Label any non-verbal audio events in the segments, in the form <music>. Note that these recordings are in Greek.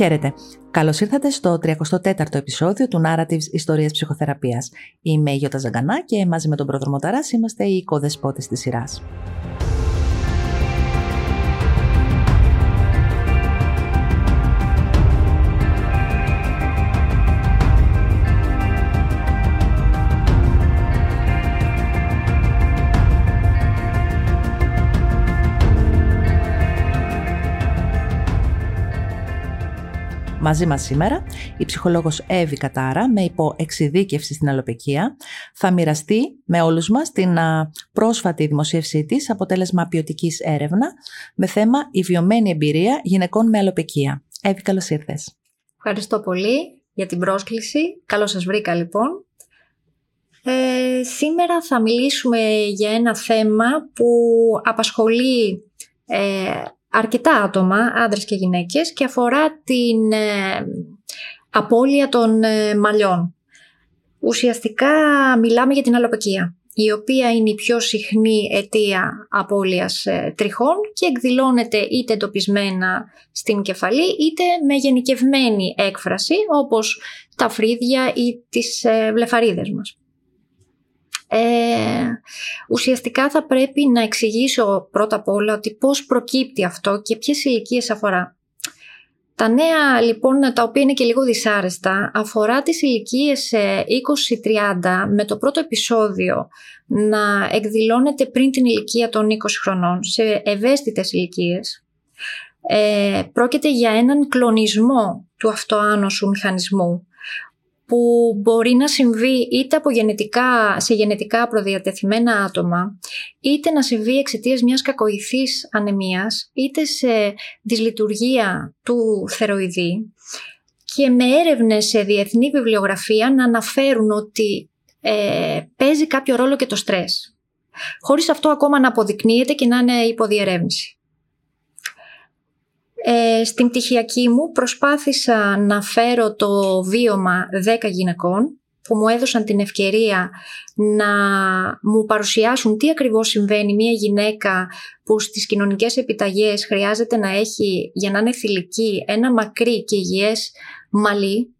Χαίρετε. Καλώς ήρθατε στο 34ο επεισόδιο του Narratives Ιστορίας Ψυχοθεραπείας. Είμαι η Γιώτα Ζαγκανά και μαζί με τον πρόδρομο Ταράς είμαστε οι οικοδεσπότες της σειράς. Μαζί μας σήμερα η ψυχολόγος Εύη Κατάρα με υποεξειδίκευση στην αλοπεκία θα μοιραστεί με όλους μας την πρόσφατη δημοσίευσή της αποτέλεσμα ποιοτικής έρευνα με θέμα η βιωμένη εμπειρία γυναικών με αλοπεκία. Εύη, καλώς ήρθες. Ευχαριστώ πολύ για την πρόσκληση. Καλώς σας βρήκα λοιπόν. Ε, σήμερα θα μιλήσουμε για ένα θέμα που απασχολεί ε, αρκετά άτομα, άντρες και γυναίκες, και αφορά την ε, απώλεια των ε, μαλλιών. Ουσιαστικά μιλάμε για την αλοπεκία, η οποία είναι η πιο συχνή αιτία απώλειας ε, τριχών και εκδηλώνεται είτε εντοπισμένα στην κεφαλή είτε με γενικευμένη έκφραση όπως τα φρύδια ή τις βλεφαρίδες μας. Ε, ουσιαστικά θα πρέπει να εξηγήσω πρώτα απ' όλα ότι πώς προκύπτει αυτό και ποιες ηλικίες αφορά. Τα νέα λοιπόν τα οποία είναι και λίγο δυσάρεστα αφορά τις ηλικίες 20-30 με το πρώτο επεισόδιο να εκδηλώνεται πριν την ηλικία των 20 χρονών σε ευαίσθητες ηλικίες. Ε, πρόκειται για έναν κλονισμό του αυτοάνωσου μηχανισμού που μπορεί να συμβεί είτε από γενετικά, σε γενετικά προδιατεθειμένα άτομα, είτε να συμβεί εξαιτίας μιας κακοηθής ανεμίας, είτε σε δυσλειτουργία του θεροειδή και με έρευνες σε διεθνή βιβλιογραφία να αναφέρουν ότι ε, παίζει κάποιο ρόλο και το στρες. Χωρίς αυτό ακόμα να αποδεικνύεται και να είναι υποδιερεύνηση. Ε, στην πτυχιακή μου προσπάθησα να φέρω το βίωμα 10 γυναικών που μου έδωσαν την ευκαιρία να μου παρουσιάσουν τι ακριβώς συμβαίνει μια γυναίκα που στις κοινωνικές επιταγές χρειάζεται να έχει για να είναι θηλυκή ένα μακρύ και υγιές μαλλί,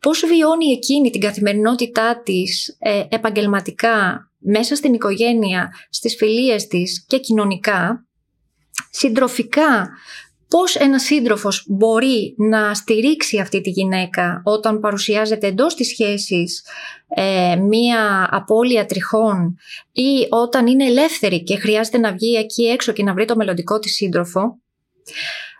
πώς βιώνει εκείνη την καθημερινότητά της ε, επαγγελματικά μέσα στην οικογένεια, στις φιλίες της και κοινωνικά, συντροφικά πώς ένας σύντροφος μπορεί να στηρίξει αυτή τη γυναίκα όταν παρουσιάζεται εντός της σχέσης ε, μία απώλεια τριχών ή όταν είναι ελεύθερη και χρειάζεται να βγει εκεί έξω και να βρει το μελλοντικό της σύντροφο.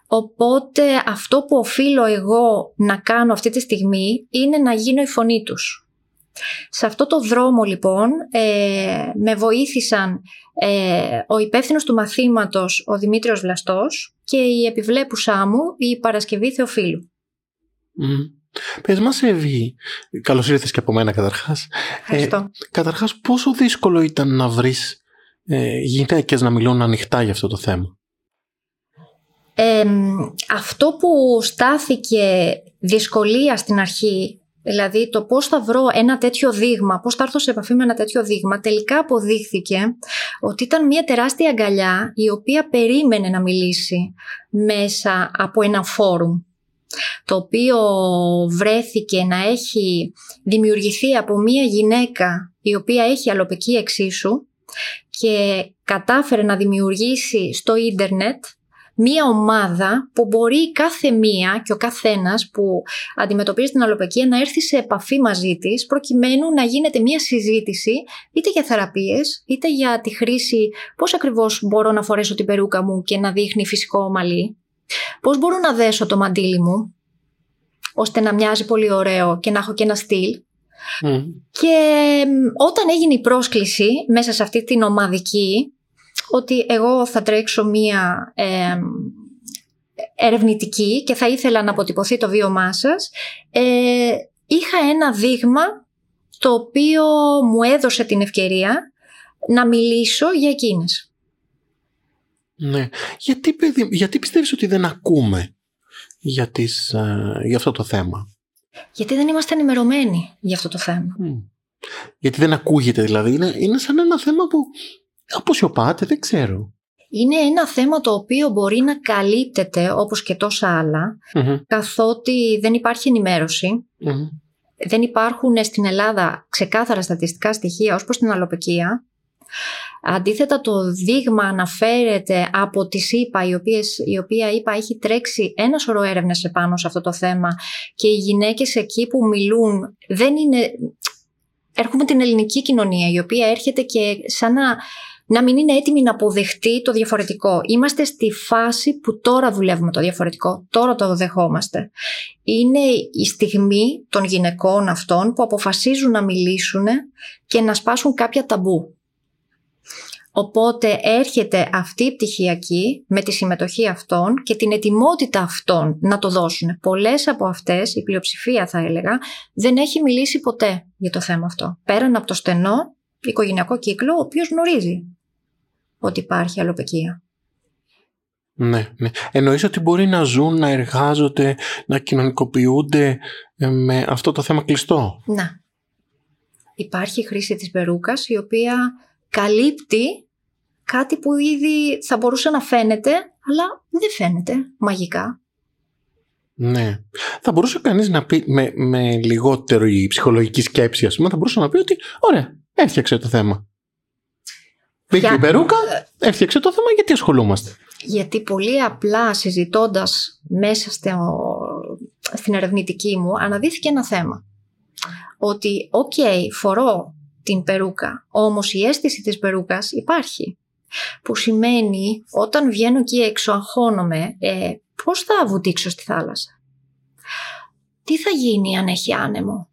Οπότε αυτό που οφείλω εγώ να κάνω αυτή τη στιγμή είναι να γίνω η φωνή τους. Σε αυτό το δρόμο λοιπόν ε, με βοήθησαν ε, ο υπεύθυνος του μαθήματος ο Δημήτριος Βλαστός και η επιβλέπουσά μου η Παρασκευή Θεοφίλου. Mm. Πες μας Εύη, καλώς ήρθες και από μένα καταρχάς. Ευχαριστώ. Ε, καταρχάς πόσο δύσκολο ήταν να βρεις ε, γυναίκες να μιλούν ανοιχτά για αυτό το θέμα; αυτό που στάθηκε δυσκολία στην αρχή Δηλαδή το πώς θα βρω ένα τέτοιο δείγμα, πώς θα έρθω σε επαφή με ένα τέτοιο δείγμα, τελικά αποδείχθηκε ότι ήταν μια τεράστια αγκαλιά η οποία περίμενε να μιλήσει μέσα από ένα φόρουμ το οποίο βρέθηκε να έχει δημιουργηθεί από μια γυναίκα η οποία έχει αλοπική εξίσου και κατάφερε να δημιουργήσει στο ίντερνετ μία ομάδα που μπορεί κάθε μία και ο καθένας που αντιμετωπίζει την αλλοπαικία να έρθει σε επαφή μαζί της προκειμένου να γίνεται μία συζήτηση είτε για θεραπείες είτε για τη χρήση πώς ακριβώς μπορώ να φορέσω την περούκα μου και να δείχνει φυσικό ομαλί, πώς μπορώ να δέσω το μαντίλι μου ώστε να μοιάζει πολύ ωραίο και να έχω και ένα στυλ. Και όταν έγινε η πρόσκληση μέσα σε αυτή την ομαδική, ότι εγώ θα τρέξω μία ε, ερευνητική και θα ήθελα να αποτυπωθεί το βίωμά σας, ε, είχα ένα δείγμα το οποίο μου έδωσε την ευκαιρία να μιλήσω για εκείνες. Ναι. Γιατί, γιατί πιστεύεις ότι δεν ακούμε για, τις, ε, για αυτό το θέμα; Γιατί δεν είμαστε ενημερωμένοι για αυτό το θέμα. Γιατί δεν ακούγεται δηλαδή. Είναι, είναι σαν ένα θέμα που αποσιωπάτε, δεν ξέρω. είναι ένα θέμα το οποίο μπορεί να καλύπτεται όπως και τόσα άλλα, καθότι δεν υπάρχει δεν υπάρχουν στην Ελλάδα ξεκάθαρα στατιστικά στοιχεία ως προς την αλοπεκία. Αντίθετα το δείγμα αναφέρεται από τη ΣΥΠΑ, η, η οποία είπα έχει τρέξει ένα σωρό έρευνες επάνω σε αυτό το θέμα και οι γυναίκες εκεί που μιλούν δεν είναι... Έρχομαι την ελληνική κοινωνία η οποία έρχεται και σαν να να μην είναι έτοιμη να αποδεχτεί το διαφορετικό. Είμαστε στη φάση που τώρα δουλεύουμε το διαφορετικό, τώρα το δεχόμαστε. Είναι η στιγμή των γυναικών αυτών που αποφασίζουν να μιλήσουν και να σπάσουν κάποια ταμπού. Οπότε έρχεται αυτή η πτυχιακή με τη συμμετοχή αυτών και την ετοιμότητα αυτών να το δώσουν. Πολλές από αυτές, η πλειοψηφία θα έλεγα, δεν έχει μιλήσει ποτέ για το θέμα αυτό. Πέραν από το στενό οικογενειακό κύκλο, ο οποίος γνωρίζει ότι υπάρχει αλλοπαικία. Ναι, ναι. Εννοείς ότι μπορεί να ζουν, να εργάζονται, να κοινωνικοποιούνται ε, με αυτό το θέμα κλειστό; Ναι. Υπάρχει χρήση της περούκας η οποία καλύπτει κάτι που ήδη θα μπορούσε να φαίνεται, αλλά δεν φαίνεται μαγικά. Ναι. Θα μπορούσε κανείς να πει με, με λιγότερη ψυχολογική σκέψη, ας πούμε, θα μπορούσε να πει ότι ωραία, έφτιαξε το θέμα. Μπήκε η περούκα, έφτιαξε το θέμα, γιατί ασχολούμαστε; Γιατί πολύ απλά συζητώντας μέσα στο, στην ερευνητική μου αναδύθηκε ένα θέμα. Ότι, οκ, φορώ την περούκα, όμως η αίσθηση της περούκας υπάρχει. Που σημαίνει όταν βγαίνω εκεί έξω αγχώνομαι, ε, πώς θα βουτήξω στη θάλασσα; Τι θα γίνει αν έχει άνεμο;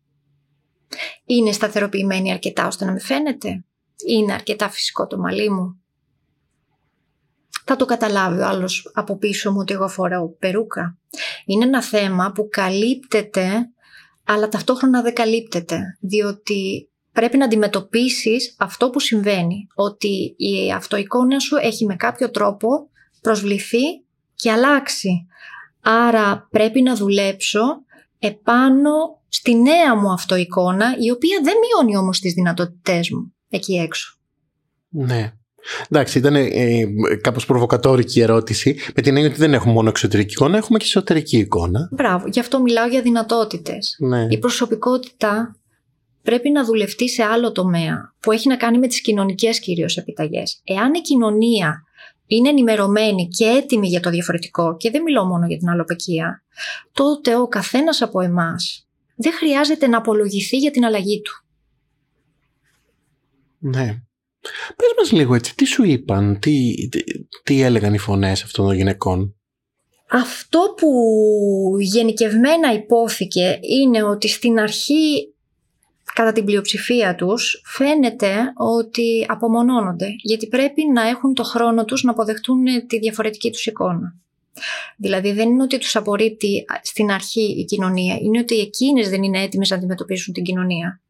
Είναι σταθεροποιημένη αρκετά ώστε να με φαίνεται; Είναι αρκετά φυσικό το μαλλί μου; Θα το καταλάβει ο άλλος από πίσω μου ότι εγώ φοράω περούκα. Είναι ένα θέμα που καλύπτεται αλλά ταυτόχρονα δεν καλύπτεται διότι πρέπει να αντιμετωπίσεις αυτό που συμβαίνει ότι η αυτοεικόνα σου έχει με κάποιο τρόπο προσβληθεί και αλλάξει. Άρα πρέπει να δουλέψω επάνω στη νέα μου αυτοεικόνα η οποία δεν μειώνει όμως τις δυνατότητές μου εκεί έξω. Ναι. Εντάξει, ήταν ε, κάπως προβοκατόρικη η ερώτηση, με την έννοια ότι δεν έχουμε μόνο εξωτερική εικόνα, έχουμε και εσωτερική εικόνα. Μπράβο, γι' αυτό μιλάω για δυνατότητες. Ναι. Η προσωπικότητα πρέπει να δουλευτεί σε άλλο τομέα, που έχει να κάνει με τις κοινωνικές κυρίως επιταγές. Εάν η κοινωνία είναι ενημερωμένη και έτοιμη για το διαφορετικό, και δεν μιλώ μόνο για την αλλοπαικία, τότε ο καθένας από εμάς δεν χρειάζεται να απολογηθεί για την αλλαγή του. Ναι. Πες μας λίγο έτσι, τι σου είπαν, τι, τι, έλεγαν οι φωνές αυτών των γυναικών; Αυτό που γενικευμένα υπόθηκε είναι ότι στην αρχή κατά την πλειοψηφία τους φαίνεται ότι απομονώνονται γιατί πρέπει να έχουν το χρόνο τους να αποδεχτούν τη διαφορετική τους εικόνα. Δηλαδή δεν είναι ότι τους απορρίπτει στην αρχή η κοινωνία, είναι ότι εκείνες δεν είναι έτοιμες να αντιμετωπίσουν την κοινωνία.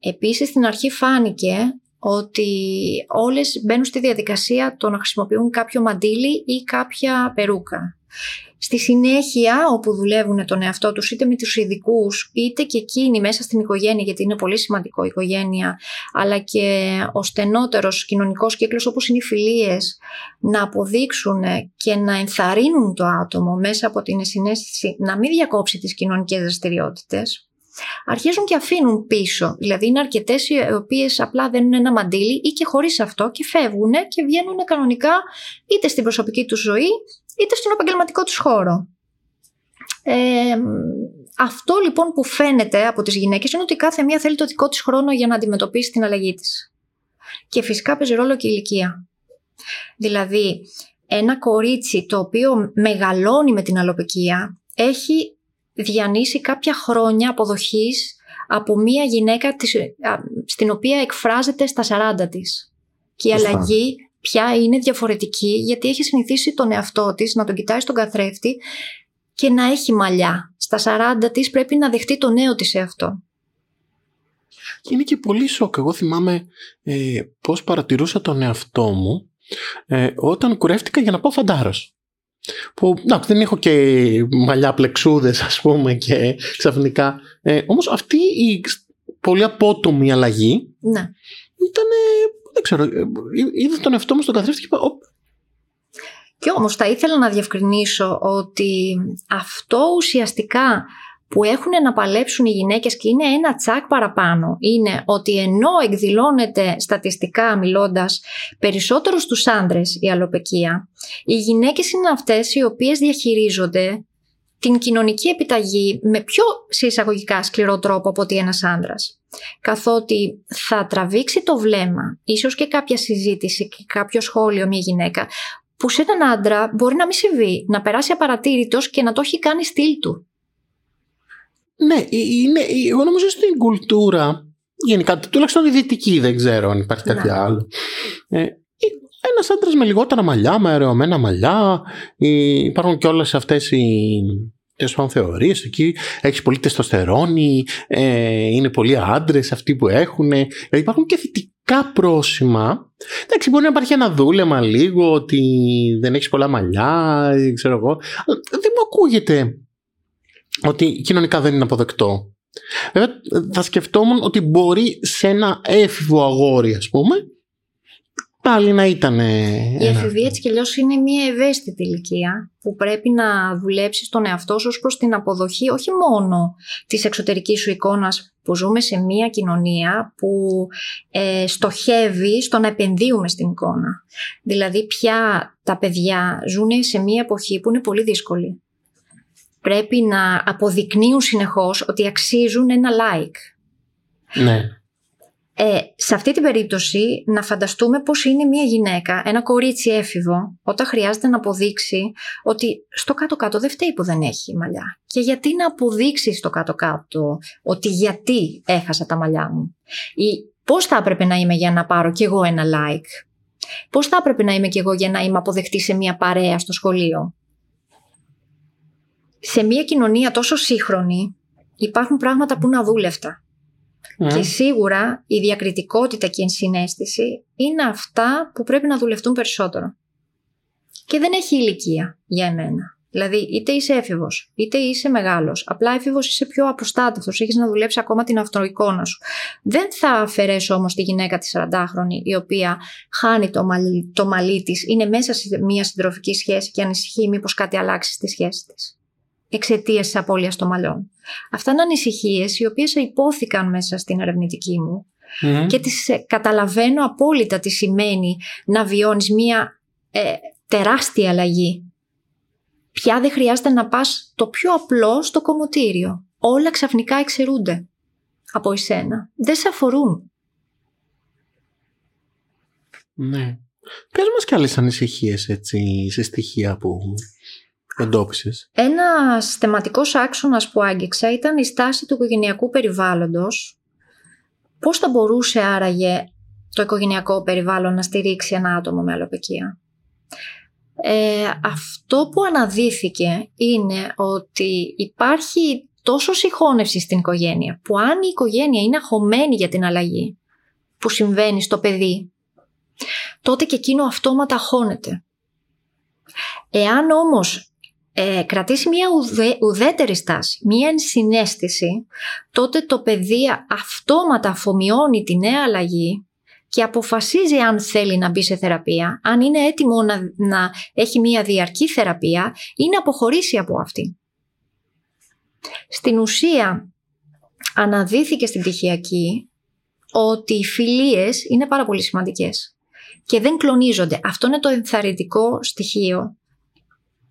Επίσης στην αρχή φάνηκε ότι όλες μπαίνουν στη διαδικασία το να χρησιμοποιούν κάποιο μαντίλι ή κάποια περούκα. Στη συνέχεια, όπου δουλεύουν τον εαυτό τους είτε με τους ειδικούς, είτε και εκείνοι μέσα στην οικογένεια, γιατί είναι πολύ σημαντικό η οικογένεια, αλλά και ο στενότερος κοινωνικός κύκλος όπως είναι οι φιλίες, να αποδείξουν και να ενθαρρύνουν το άτομο μέσα από την συνέστηση να μην διακόψει τις κοινωνικές δραστηριότητες, αρχίζουν και αφήνουν πίσω. Δηλαδή είναι αρκετές οι οποίες απλά δένουν ένα μαντίλι ή και χωρίς αυτό και φεύγουν και βγαίνουν κανονικά είτε στην προσωπική τους ζωή είτε στον επαγγελματικό τους χώρο. Ε, αυτό λοιπόν που φαίνεται από τις γυναίκες είναι ότι κάθε μία θέλει το δικό της χρόνο για να αντιμετωπίσει την αλλαγή της. Και φυσικά παίζει ρόλο και η ηλικία. Δηλαδή, ένα κορίτσι το οποίο μεγαλώνει με την αλοπικία έχει διανύσει κάποια χρόνια αποδοχής από μια γυναίκα στην οποία εκφράζεται στα 40 της. Και η αλλαγή πια είναι διαφορετική γιατί έχει συνηθίσει τον εαυτό της να τον κοιτάει στον καθρέφτη και να έχει μαλλιά. Στα 40 της πρέπει να δεχτεί το νέο της εαυτό. Και είναι και πολύ σοκ. Εγώ θυμάμαι ε, πώς παρατηρούσα τον εαυτό μου ε, όταν κουρεύτηκα για να πω φαντάρος που να, δεν έχω και μαλλιά πλεξούδες ας πούμε και ξαφνικά ε, όμως αυτή η πολύ απότομη αλλαγή ναι. ήταν δεν ξέρω, ε, είδα τον εαυτό μου στον καθρέφτη και είπα, και όμως θα ήθελα να διευκρινίσω ότι αυτό ουσιαστικά που έχουν να παλέψουν οι γυναίκες και είναι ένα τσακ παραπάνω είναι ότι ενώ εκδηλώνεται στατιστικά μιλώντας περισσότερο στους άντρες η αλοπεκία, οι γυναίκες είναι αυτές οι οποίες διαχειρίζονται την κοινωνική επιταγή με πιο συσσαγωγικά σκληρό τρόπο από ότι ένας άντρας. Καθότι θα τραβήξει το βλέμμα, ίσως και κάποια συζήτηση και κάποιο σχόλιο μια γυναίκα, που σε έναν άντρα μπορεί να μην συμβεί, να περάσει απαρατήρητος και να το έχει κάνει στυλ του. Ναι, ε, είναι, ε, εγώ νομίζω στην κουλτούρα, γενικά, τουλάχιστον η δυτική, δεν ξέρω αν υπάρχει κάτι ναι. άλλο. Ε, ένας άντρας με λιγότερα μαλλιά, με αερεωμένα μαλλιά. Υπάρχουν και όλες αυτές οι τέλος πάντων θεωρίες εκεί. Έχεις πολύ τεστοστερόνη, ε, είναι πολλοί άντρες αυτοί που έχουν. Ε, υπάρχουν και θετικά πρόσημα. Εντάξει, μπορεί να υπάρχει ένα δούλεμα λίγο ότι δεν έχεις πολλά μαλλιά, ξέρω εγώ. Δεν μου ακούγεται ότι κοινωνικά δεν είναι αποδεκτό. Βέβαια, θα σκεφτόμουν ότι μπορεί σε ένα έφηβο αγόρι, ας πούμε, πάλι να ήταν. Η εφηβεία έτσι κι αλλιώς είναι μια ευαίσθητη ηλικία που πρέπει να δουλέψεις τον εαυτό σου προς την αποδοχή όχι μόνο της εξωτερικής σου εικόνας που ζούμε σε μια κοινωνία που ε, στοχεύει στο να επενδύουμε στην εικόνα. Δηλαδή πια τα παιδιά ζουν σε μια εποχή που είναι πολύ δύσκολη πρέπει να αποδεικνύουν συνεχώς ότι αξίζουν ένα like. Ναι. Ε, σε αυτή την περίπτωση να φανταστούμε πώς είναι μια γυναίκα, ένα κορίτσι έφηβο, όταν χρειάζεται να αποδείξει ότι στο κάτω-κάτω δεν φταίει που δεν έχει μαλλιά. Και γιατί να αποδείξει στο κάτω-κάτω ότι γιατί έχασα τα μαλλιά μου; Ή πώς θα έπρεπε να είμαι για να πάρω κι εγώ ένα like; Πώς θα έπρεπε να είμαι κι εγώ για να είμαι αποδεκτή σε μια παρέα στο σχολείο; Σε μια κοινωνία τόσο σύγχρονη υπάρχουν πράγματα που είναι αδούλευτα. Ναι. Και σίγουρα η διακριτικότητα και η ενσυναίσθηση είναι αυτά που πρέπει να δουλευτούν περισσότερο. Και δεν έχει ηλικία για εμένα. Δηλαδή, είτε είσαι έφηβος, είτε είσαι μεγάλος. Απλά έφηβος είσαι πιο απροστάτευτο, έχεις να δουλέψεις ακόμα την αυτοεικόνα σου. Δεν θα αφαιρέσω όμως τη γυναίκα τη 40χρονη, η οποία χάνει το μαλλί, το μαλλί της, είναι μέσα σε μια συντροφική σχέση και ανησυχεί μήπως κάτι αλλάξει στη σχέση της εξαιτίας της απώλειας των μαλλιών. Αυτά είναι ανησυχίες οι οποίες υπόθηκαν μέσα στην ερευνητική μου και τις ε, καταλαβαίνω απόλυτα τι σημαίνει να βιώνεις μία ε, τεράστια αλλαγή. Πια δεν χρειάζεται να πας το πιο απλό στο κομμωτήριο. Όλα ξαφνικά εξαιρούνται από εσένα. Δεν σε αφορούν. Ναι. Πες μας και άλλες ανησυχίες έτσι, σε στοιχεία που εντόπισες. Ένας θεματικός άξονας που άγγιξα ήταν η στάση του οικογενειακού περιβάλλοντος. Πώς θα μπορούσε άραγε το οικογενειακό περιβάλλον να στηρίξει ένα άτομο με αλλοπαικία. Ε, αυτό που αναδύθηκε είναι ότι υπάρχει τόσο συγχώνευση στην οικογένεια που αν η οικογένεια είναι αχωμένη για την αλλαγή που συμβαίνει στο παιδί τότε και εκείνο αυτόματα χώνεται. Εάν όμως ε, κρατήσει μια ουδέ, ουδέτερη στάση, μια ενσυναίσθηση, τότε το παιδί αυτόματα αφομοιώνει τη νέα αλλαγή και αποφασίζει αν θέλει να μπει σε θεραπεία, αν είναι έτοιμο να, να έχει μια διαρκή θεραπεία ή να αποχωρήσει από αυτή. Στην ουσία αναδύθηκε στην πτυχιακή ότι οι φιλίες είναι πάρα πολύ σημαντικές και δεν κλονίζονται. Αυτό είναι το ενθαρρυντικό στοιχείο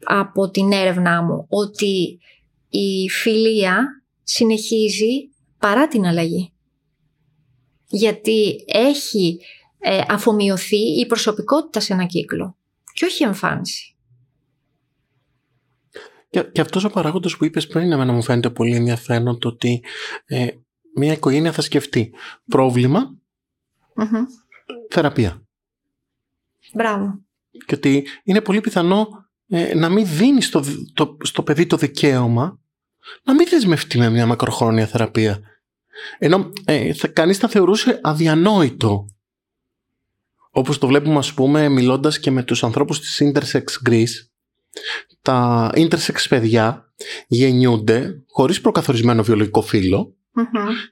από την έρευνά μου ότι η φιλία συνεχίζει παρά την αλλαγή. Γιατί έχει ε, αφομοιωθεί η προσωπικότητα σε ένα κύκλο και όχι η εμφάνιση. Και, και αυτός ο παράγοντας που είπες πριν εμένα μου φαίνεται πολύ ενδιαφέρον το ότι ε, μια οικογένεια θα σκεφτεί θεραπεία. Μπράβο. Και ότι είναι πολύ πιθανό ε, να μην δίνεις στο, το, στο παιδί το δικαίωμα να μην δεσμευτεί με μια μακροχρόνια θεραπεία. Ενώ ε, θα, κανείς θα θεωρούσε αδιανόητο όπως το βλέπουμε ας πούμε μιλώντας και με τους ανθρώπους της Intersex Greece τα intersex παιδιά γεννιούνται χωρίς προκαθορισμένο βιολογικό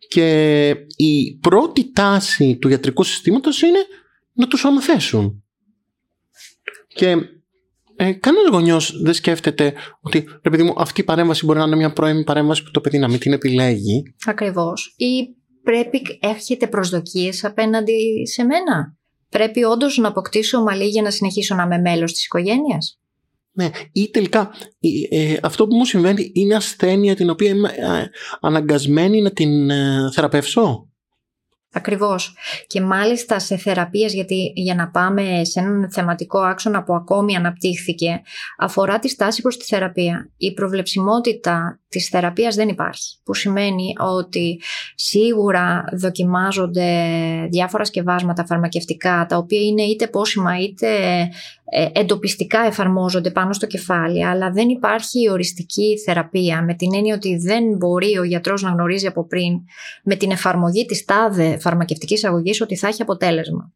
και η πρώτη τάση του ιατρικού συστήματος είναι να τους αναθέσουν. Και ε, κανένας γονιός δεν σκέφτεται ότι ρε παιδί μου, αυτή η παρέμβαση μπορεί να είναι μια πρώιμη παρέμβαση που το παιδί να μην την επιλέγει. Ακριβώς. Ή πρέπει, έχετε προσδοκίες απέναντι σε μένα; Πρέπει όντως να αποκτήσω ομαλή για να συνεχίσω να είμαι μέλος της οικογένειας; Ναι, ή τελικά ε, αυτό που μου συμβαίνει είναι ασθένεια την οποία είμαι ε, αναγκασμένη να την ε, θεραπεύσω; Ακριβώς. Και μάλιστα σε θεραπείες, γιατί για να πάμε σε έναν θεματικό άξονα που ακόμη αναπτύχθηκε, αφορά τη στάση προς τη θεραπεία. Η προβλεψιμότητα της θεραπείας δεν υπάρχει, που σημαίνει ότι σίγουρα δοκιμάζονται διάφορα σκευάσματα φαρμακευτικά, τα οποία είναι είτε πόσιμα είτε ε, εντοπιστικά εφαρμόζονται πάνω στο κεφάλι, αλλά δεν υπάρχει οριστική θεραπεία με την έννοια ότι δεν μπορεί ο γιατρός να γνωρίζει από πριν με την εφαρμογή της τάδε φαρμακευτικής αγωγής ότι θα έχει αποτέλεσμα.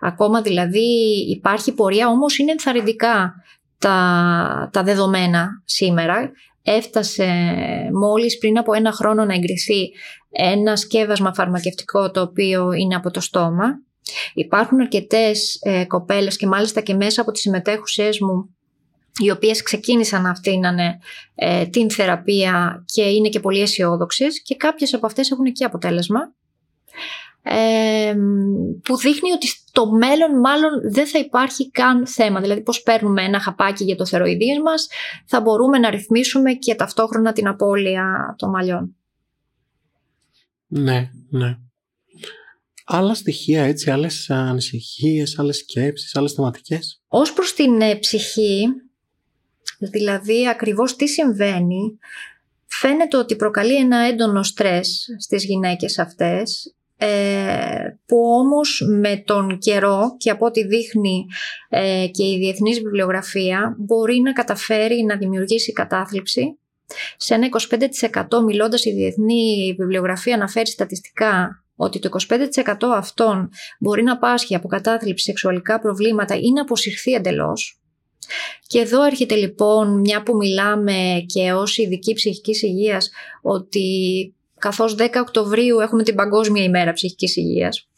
Ακόμα δηλαδή υπάρχει πορεία, όμως είναι ενθαρρυντικά τα, τα δεδομένα σήμερα. Έφτασε μόλις πριν από ένα χρόνο να εγκριθεί ένα σκεύασμα φαρμακευτικό το οποίο είναι από το στόμα Υπάρχουν αρκετές ε, κοπέλες και μάλιστα και μέσα από τις συμμετέχουσές μου οι οποίες ξεκίνησαν να αφήνανε ε, την θεραπεία και είναι και πολύ αισιόδοξες και κάποιες από αυτές έχουν και αποτέλεσμα ε, που δείχνει ότι στο μέλλον μάλλον δεν θα υπάρχει καν θέμα. Δηλαδή πώς παίρνουμε ένα χαπάκι για το θεροειδίες μας θα μπορούμε να ρυθμίσουμε και ταυτόχρονα την απώλεια των μαλλιών. Ναι, ναι άλλα στοιχεία, έτσι, άλλες ανησυχίες, άλλες σκέψεις, άλλες θεματικές. Ως προς την ε, ψυχή, δηλαδή ακριβώς τι συμβαίνει, φαίνεται ότι προκαλεί ένα έντονο στρες στις γυναίκες αυτές, ε, που όμως με τον καιρό και από ό,τι δείχνει ε, και η διεθνής βιβλιογραφία μπορεί να καταφέρει να δημιουργήσει κατάθλιψη. Σε ένα 25% μιλώντας η διεθνή βιβλιογραφία αναφέρει στατιστικά ότι το 25% αυτών μπορεί να πάσχει από κατάθλιψη, σεξουαλικά προβλήματα ή να αποσυρθεί εντελώς. Και εδώ έρχεται λοιπόν, μια που μιλάμε και ως ειδική ψυχικής υγείας, ότι καθώς 10 Οκτωβρίου έχουμε την Παγκόσμια ημέρα ψυχικής υγείας,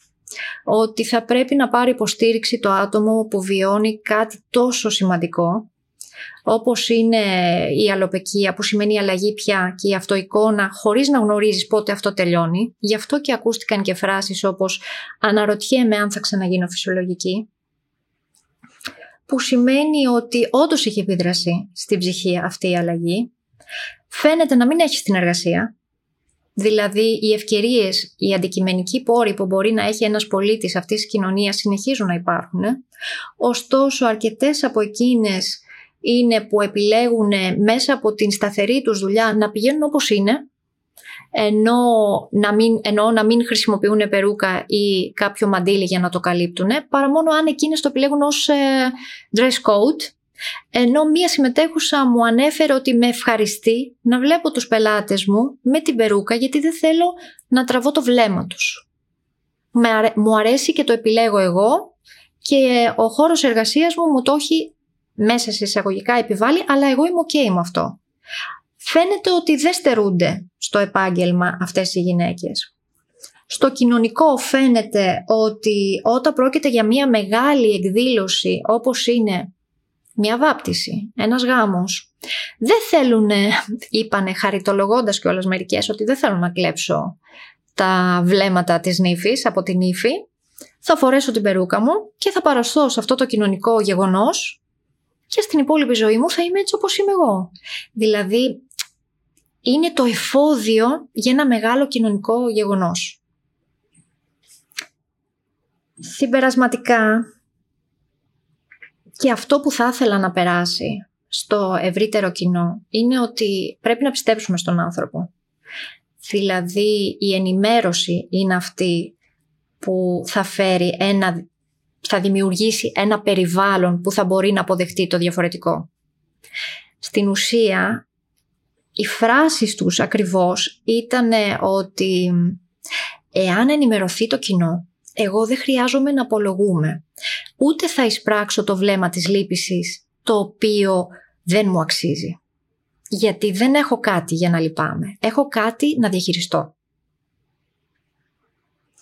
ότι θα πρέπει να πάρει υποστήριξη το άτομο που βιώνει κάτι τόσο σημαντικό όπως είναι η αλλοπεκία που σημαίνει η αλλαγή πια και η αυτοεικόνα χωρίς να γνωρίζεις πότε αυτό τελειώνει. Γι' αυτό και ακούστηκαν και φράσεις όπως «αναρωτιέμαι αν θα ξαναγίνω φυσιολογική» που σημαίνει ότι όντως έχει επίδραση στην ψυχή αυτή η αλλαγή. Φαίνεται να μην έχει στην εργασία, Δηλαδή, οι ευκαιρίες, οι αντικειμενικοί πόροι που μπορεί να έχει ένας πολίτης αυτής της κοινωνίας συνεχίζουν να υπάρχουν. Ωστόσο, αρκετές από εκείνες είναι που επιλέγουν μέσα από την σταθερή τους δουλειά να πηγαίνουν όπως είναι, ενώ να μην, ενώ να μην χρησιμοποιούν περούκα ή κάποιο μαντίλι για να το καλύπτουν, παρά μόνο αν εκείνες το επιλέγουν ως ε, dress code, ενώ μία συμμετέχουσα μου ανέφερε ότι με ευχαριστεί να βλέπω τους πελάτες μου με την περούκα γιατί δεν θέλω να τραβώ το βλέμμα τους. Μου αρέσει και το επιλέγω εγώ και ο χώρος εργασίας μου μου το έχει μέσα σε εισαγωγικά επιβάλλει, αλλά εγώ είμαι ok με αυτό. Φαίνεται ότι δεν στερούνται στο επάγγελμα αυτές οι γυναίκες. Στο κοινωνικό φαίνεται ότι όταν πρόκειται για μια μεγάλη εκδήλωση όπως είναι μια βάπτιση, ένας γάμος, δεν θέλουν, <laughs> είπανε χαριτολογώντας κιόλας μερικές, ότι δεν θέλουν να κλέψω τα βλέμματα της νύφης από την νύφη, θα φορέσω την περούκα μου και θα παραστώ σε αυτό το κοινωνικό γεγονός και στην υπόλοιπη ζωή μου θα είμαι έτσι όπως είμαι εγώ. Δηλαδή, είναι το εφόδιο για ένα μεγάλο κοινωνικό γεγονός. Συμπερασματικά, και αυτό που θα ήθελα να περάσει στο ευρύτερο κοινό είναι ότι πρέπει να πιστέψουμε στον άνθρωπο. Δηλαδή η ενημέρωση είναι αυτή που θα φέρει ένα θα δημιουργήσει ένα περιβάλλον που θα μπορεί να αποδεχτεί το διαφορετικό. Στην ουσία, οι φράσεις τους ακριβώς ήταν ότι εάν ενημερωθεί το κοινό, εγώ δεν χρειάζομαι να απολογούμε. Ούτε θα εισπράξω το βλέμμα της λύπησης, το οποίο δεν μου αξίζει. Γιατί δεν έχω κάτι για να λυπάμαι. Έχω κάτι να διαχειριστώ.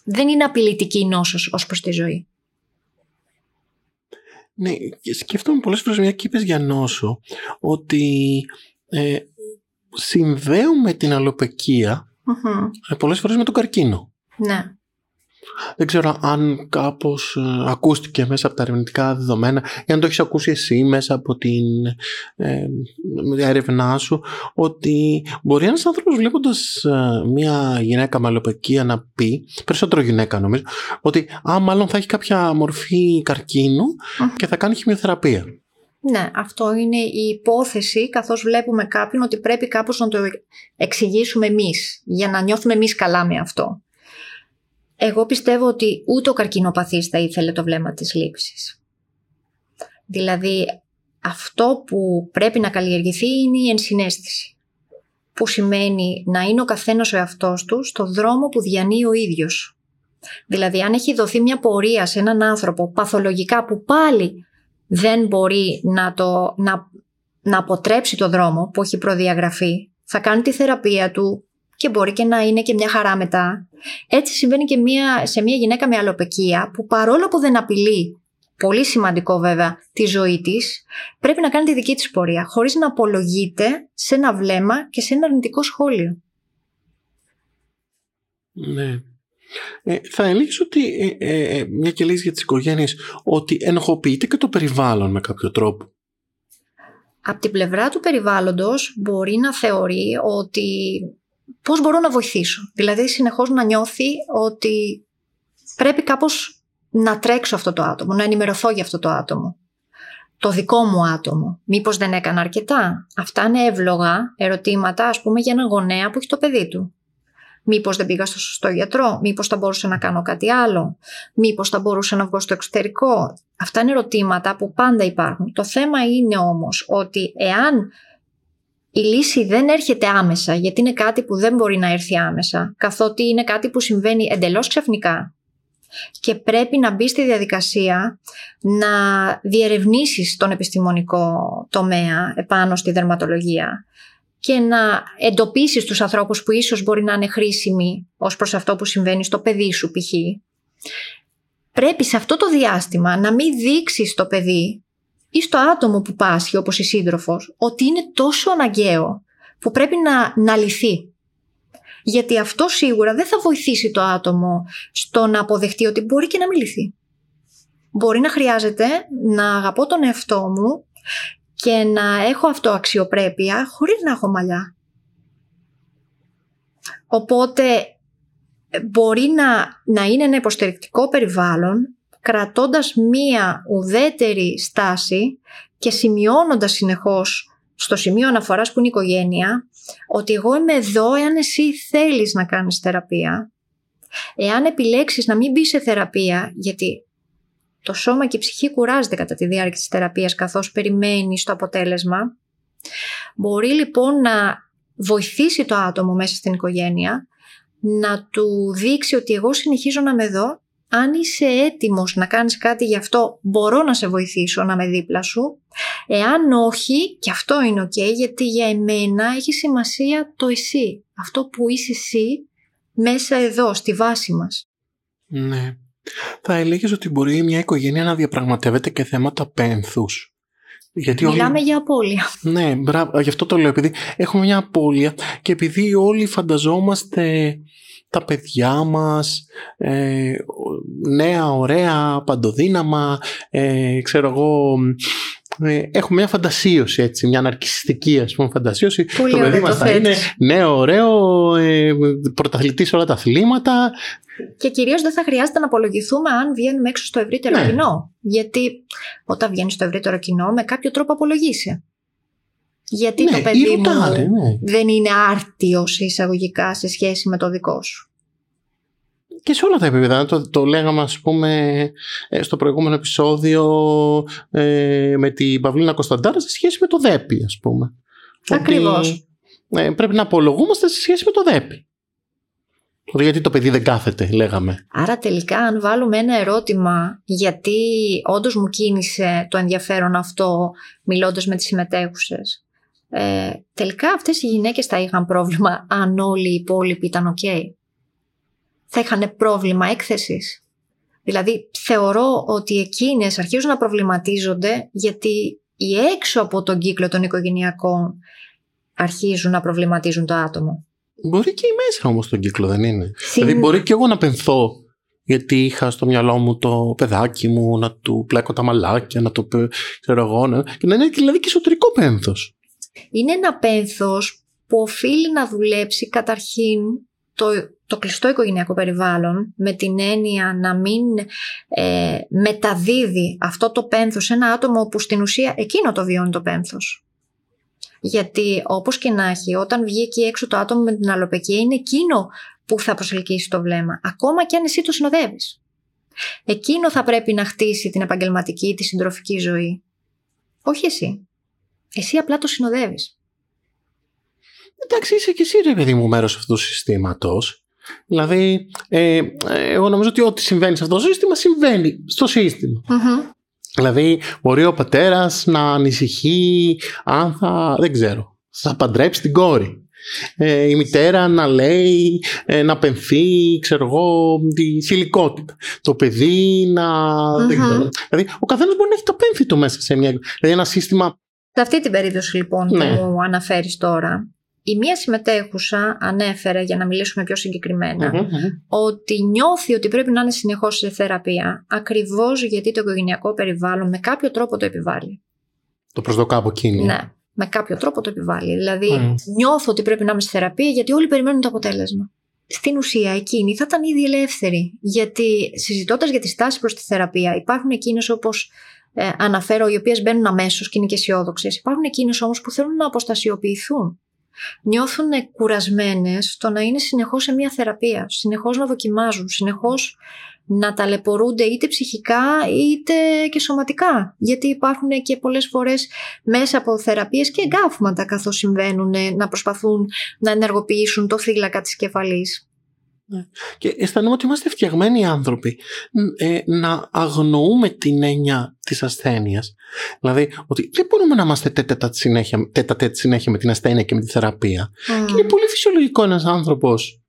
Δεν είναι απειλητική η νόσος ως προς τη ζωή. Ναι, σκέφτομαι πολλές φορές μια και είπες για νόσο ότι ε, συνδέουμε την αλλοπαικία mm πολλές φορές με τον καρκίνο. Ναι. Δεν ξέρω αν κάπως ε, ακούστηκε μέσα από τα ερευνητικά δεδομένα ή αν το έχεις ακούσει εσύ μέσα από την ε, έρευνά σου ότι μπορεί ένας άνθρωπος βλέποντας ε, μια γυναίκα με αλλοπαικία να πει, περισσότερο γυναίκα νομίζω, ότι α, μάλλον θα έχει κάποια μορφή και θα κάνει χημειοθεραπεία. Ναι, αυτό είναι η υπόθεση καθώς βλέπουμε κάποιον ότι πρέπει κάπως να το εξηγήσουμε εμείς για να νιώθουμε εμείς καλά με αυτό. Εγώ πιστεύω ότι ούτε ο καρκινοπαθής θα ήθελε το βλέμμα της λήψης. Δηλαδή αυτό που πρέπει να καλλιεργηθεί είναι η ενσυναίσθηση. Που σημαίνει να είναι ο καθένας ο εαυτός του στο δρόμο που διανύει ο ίδιος. Δηλαδή αν έχει δοθεί μια πορεία σε έναν άνθρωπο παθολογικά που πάλι δεν μπορεί να, το, να, να αποτρέψει το δρόμο που έχει προδιαγραφεί, θα κάνει τη θεραπεία του και μπορεί και να είναι και μια χαρά μετά. Έτσι συμβαίνει και μια, σε μια γυναίκα με αλλοπεκία που παρόλο που δεν απειλεί, πολύ σημαντικό βέβαια, τη ζωή της, πρέπει να κάνει τη δική της πορεία, χωρίς να απολογείται σε ένα βλέμμα και σε ένα αρνητικό σχόλιο. Ναι. Ε, θα έλεγες ότι, ε, ε, ε, μια και λες για τις οικογένειες, ότι ενοχοποιείται και το περιβάλλον με κάποιο τρόπο. Από την πλευρά του περιβάλλοντος μπορεί να θεωρεί ότι πώς μπορώ να βοηθήσω. Δηλαδή συνεχώς να νιώθει ότι πρέπει κάπως να τρέξω αυτό το άτομο, να ενημερωθώ για αυτό το άτομο. Το δικό μου άτομο. Μήπως δεν έκανα αρκετά. Αυτά είναι εύλογα ερωτήματα ας πούμε για έναν γονέα που έχει το παιδί του. Μήπως δεν πήγα στο σωστό γιατρό, μήπως θα μπορούσα να κάνω κάτι άλλο, μήπως θα μπορούσα να βγω στο εξωτερικό. Αυτά είναι ερωτήματα που πάντα υπάρχουν. Το θέμα είναι όμως ότι εάν η λύση δεν έρχεται άμεσα, γιατί είναι κάτι που δεν μπορεί να έρθει άμεσα, καθότι είναι κάτι που συμβαίνει εντελώς ξαφνικά και πρέπει να μπει στη διαδικασία να διερευνήσεις τον επιστημονικό τομέα επάνω στη δερματολογία και να εντοπίσεις τους ανθρώπους που ίσως μπορεί να είναι χρήσιμοι ως προς αυτό που συμβαίνει στο παιδί σου π.χ. Πρέπει σε αυτό το διάστημα να μην δείξεις το παιδί ή στο άτομο που πάσχει όπως η σύντροφος ότι είναι τόσο αναγκαίο που πρέπει να, να λυθεί. Γιατί αυτό σίγουρα δεν θα βοηθήσει το άτομο στο να αποδεχτεί ότι μπορεί και να μην λυθεί. Μπορεί να χρειάζεται να αγαπώ τον εαυτό μου και να έχω αυτό αξιοπρέπεια χωρίς να έχω μαλλιά. Οπότε μπορεί να, να είναι ένα υποστηρικτικό περιβάλλον κρατώντας μία ουδέτερη στάση και σημειώνοντας συνεχώς στο σημείο αναφοράς που είναι η οικογένεια ότι εγώ είμαι εδώ εάν εσύ θέλεις να κάνεις θεραπεία. Εάν επιλέξεις να μην μπεις σε θεραπεία γιατί το σώμα και η ψυχή κουράζεται κατά τη διάρκεια της θεραπείας καθώς περιμένει το αποτέλεσμα μπορεί λοιπόν να βοηθήσει το άτομο μέσα στην οικογένεια να του δείξει ότι εγώ συνεχίζω να είμαι εδώ αν είσαι έτοιμος να κάνεις κάτι γι' αυτό, μπορώ να σε βοηθήσω να με δίπλα σου. Εάν όχι, και αυτό είναι ok, γιατί για εμένα έχει σημασία το εσύ. Αυτό που είσαι εσύ μέσα εδώ, στη βάση μας. Ναι. Θα έλεγες ότι μπορεί μια οικογένεια να διαπραγματεύεται και θέματα πένθους. Γιατί Μιλάμε για απώλεια. Ναι, μπράβο, γι' αυτό το λέω, επειδή έχουμε μια απώλεια και επειδή όλοι φανταζόμαστε τα παιδιά μας, ε, νέα, ωραία, παντοδύναμα, ε, ξέρω εγώ, ε, έχουμε μια φαντασίωση έτσι, μια αναρκιστική ας πούμε φαντασίωση. Πολύ το παιδί μας θα είναι νέο, ωραίο, ε, πρωταθλητής σε όλα τα αθλήματα. Και κυρίως δεν θα χρειάζεται να απολογηθούμε αν βγαίνουμε έξω στο ευρύτερο ναι. κοινό. Γιατί όταν βγαίνεις στο ευρύτερο κοινό, με κάποιο τρόπο απολογείσαι. Γιατί ναι, το παιδί μου ναι. δεν είναι άρτιος εισαγωγικά σε σχέση με το δικό σου; Και σε όλα τα επίπεδα. Το, το λέγαμε, ας πούμε, ε, στο προηγούμενο επεισόδιο ε, με την Παυλίνα Κωνσταντάρα σε σχέση με το ΔΕΠΗ, ας πούμε. Ακριβώς. ε, πρέπει να απολογούμαστε σε σχέση με το ΔΕΠΗ. Γιατί το παιδί δεν κάθεται, λέγαμε. Άρα τελικά αν βάλουμε ένα ερώτημα γιατί όντως μου κίνησε το ενδιαφέρον αυτό μιλώντας με τις συμμετέχουσες ε, τελικά αυτές οι γυναίκες θα είχαν πρόβλημα αν όλοι οι υπόλοιποι ήταν ok; Θα είχαν πρόβλημα έκθεσης; Δηλαδή θεωρώ ότι εκείνες αρχίζουν να προβληματίζονται γιατί οι έξω από τον κύκλο των οικογενειακών αρχίζουν να προβληματίζουν το άτομο. Μπορεί και η μέσα όμως τον κύκλο δεν είναι; Συν- Δηλαδή μπορεί και εγώ να πενθώ γιατί είχα στο μυαλό μου το παιδάκι μου να του πλέκω τα μαλάκια, να το πε- ξέρω εγώ, να... και να είναι δηλαδή και εσωτερικό πένθος. Είναι ένα πένθος που οφείλει να δουλέψει καταρχήν το, το κλειστό οικογενειακό περιβάλλον με την έννοια να μην ε, μεταδίδει αυτό το πένθος σε ένα άτομο που στην ουσία εκείνο το βιώνει το πένθος. Γιατί όπως και να έχει, όταν βγει εκεί έξω το άτομο με την αλλοπαικία είναι εκείνο που θα προσελκύσει το βλέμμα, ακόμα και αν εσύ το συνοδεύεις. Εκείνο θα πρέπει να χτίσει την επαγγελματική ή τη συντροφική ζωή. Όχι εσύ. Εσύ απλά το συνοδεύεις. Εντάξει, είσαι και εσύ ρε παιδί μου μέρος αυτού του συστήματος. Δηλαδή, ε, ε, εγώ νομίζω ότι ό,τι συμβαίνει σε αυτό το σύστημα συμβαίνει στο σύστημα. Δηλαδή, μπορεί ο πατέρας να ανησυχεί αν θα, δεν ξέρω, θα παντρέψει την κόρη. Ε, η μητέρα να λέει, ε, να πενθεί, ξέρω εγώ, τη θηλυκότητα. Το παιδί να... δεν Μμμ. ξέρω. Δηλαδή, ο καθένας μπορεί να έχει το πένθη του μέσα σε μια... Δηλαδή, ένα σύστημα... Σε αυτή την περίπτωση λοιπόν Ναι. που μου αναφέρεις τώρα, η μία συμμετέχουσα ανέφερε, για να μιλήσουμε πιο συγκεκριμένα, Μμμ, μμμ. ότι νιώθει ότι πρέπει να είναι συνεχώς σε θεραπεία, ακριβώς γιατί το οικογενειακό περιβάλλον με κάποιο τρόπο το επιβάλλει. Το προσδοκά από εκείνη. Ναι, με κάποιο τρόπο το επιβάλλει. Δηλαδή, Μμ. νιώθω ότι πρέπει να είμαι στη θεραπεία γιατί όλοι περιμένουν το αποτέλεσμα. Στην ουσία, εκείνη θα ήταν ήδη ελεύθερη. Γιατί συζητώντας για τη στάση προς τη θεραπεία, υπάρχουν εκείνες όπως ε, αναφέρω, οι οποίες μπαίνουν αμέσως και είναι και αισιόδοξες. Υπάρχουν εκείνες όμως που θέλουν να αποστασιοποιηθούν. Νιώθουν κουρασμένες στο να είναι συνεχώς σε μια θεραπεία, συνεχώς να δοκιμάζουν, συνεχώς να ταλαιπωρούνται είτε ψυχικά είτε και σωματικά. Γιατί υπάρχουν και πολλές φορές μέσα από θεραπείες και εγκάφματα καθώς συμβαίνουν ε, να προσπαθούν να ενεργοποιήσουν το θύλακα της κεφαλής. Και αισθανόμαι ότι είμαστε φτιαγμένοι άνθρωποι ε, να αγνοούμε την έννοια της ασθένειας. Δηλαδή ότι δεν μπορούμε να είμαστε τέτα συνέχεια, τέτα τέτα συνέχεια με την ασθένεια και με τη θεραπεία. Και είναι πολύ φυσιολογικό ένας άνθρωπος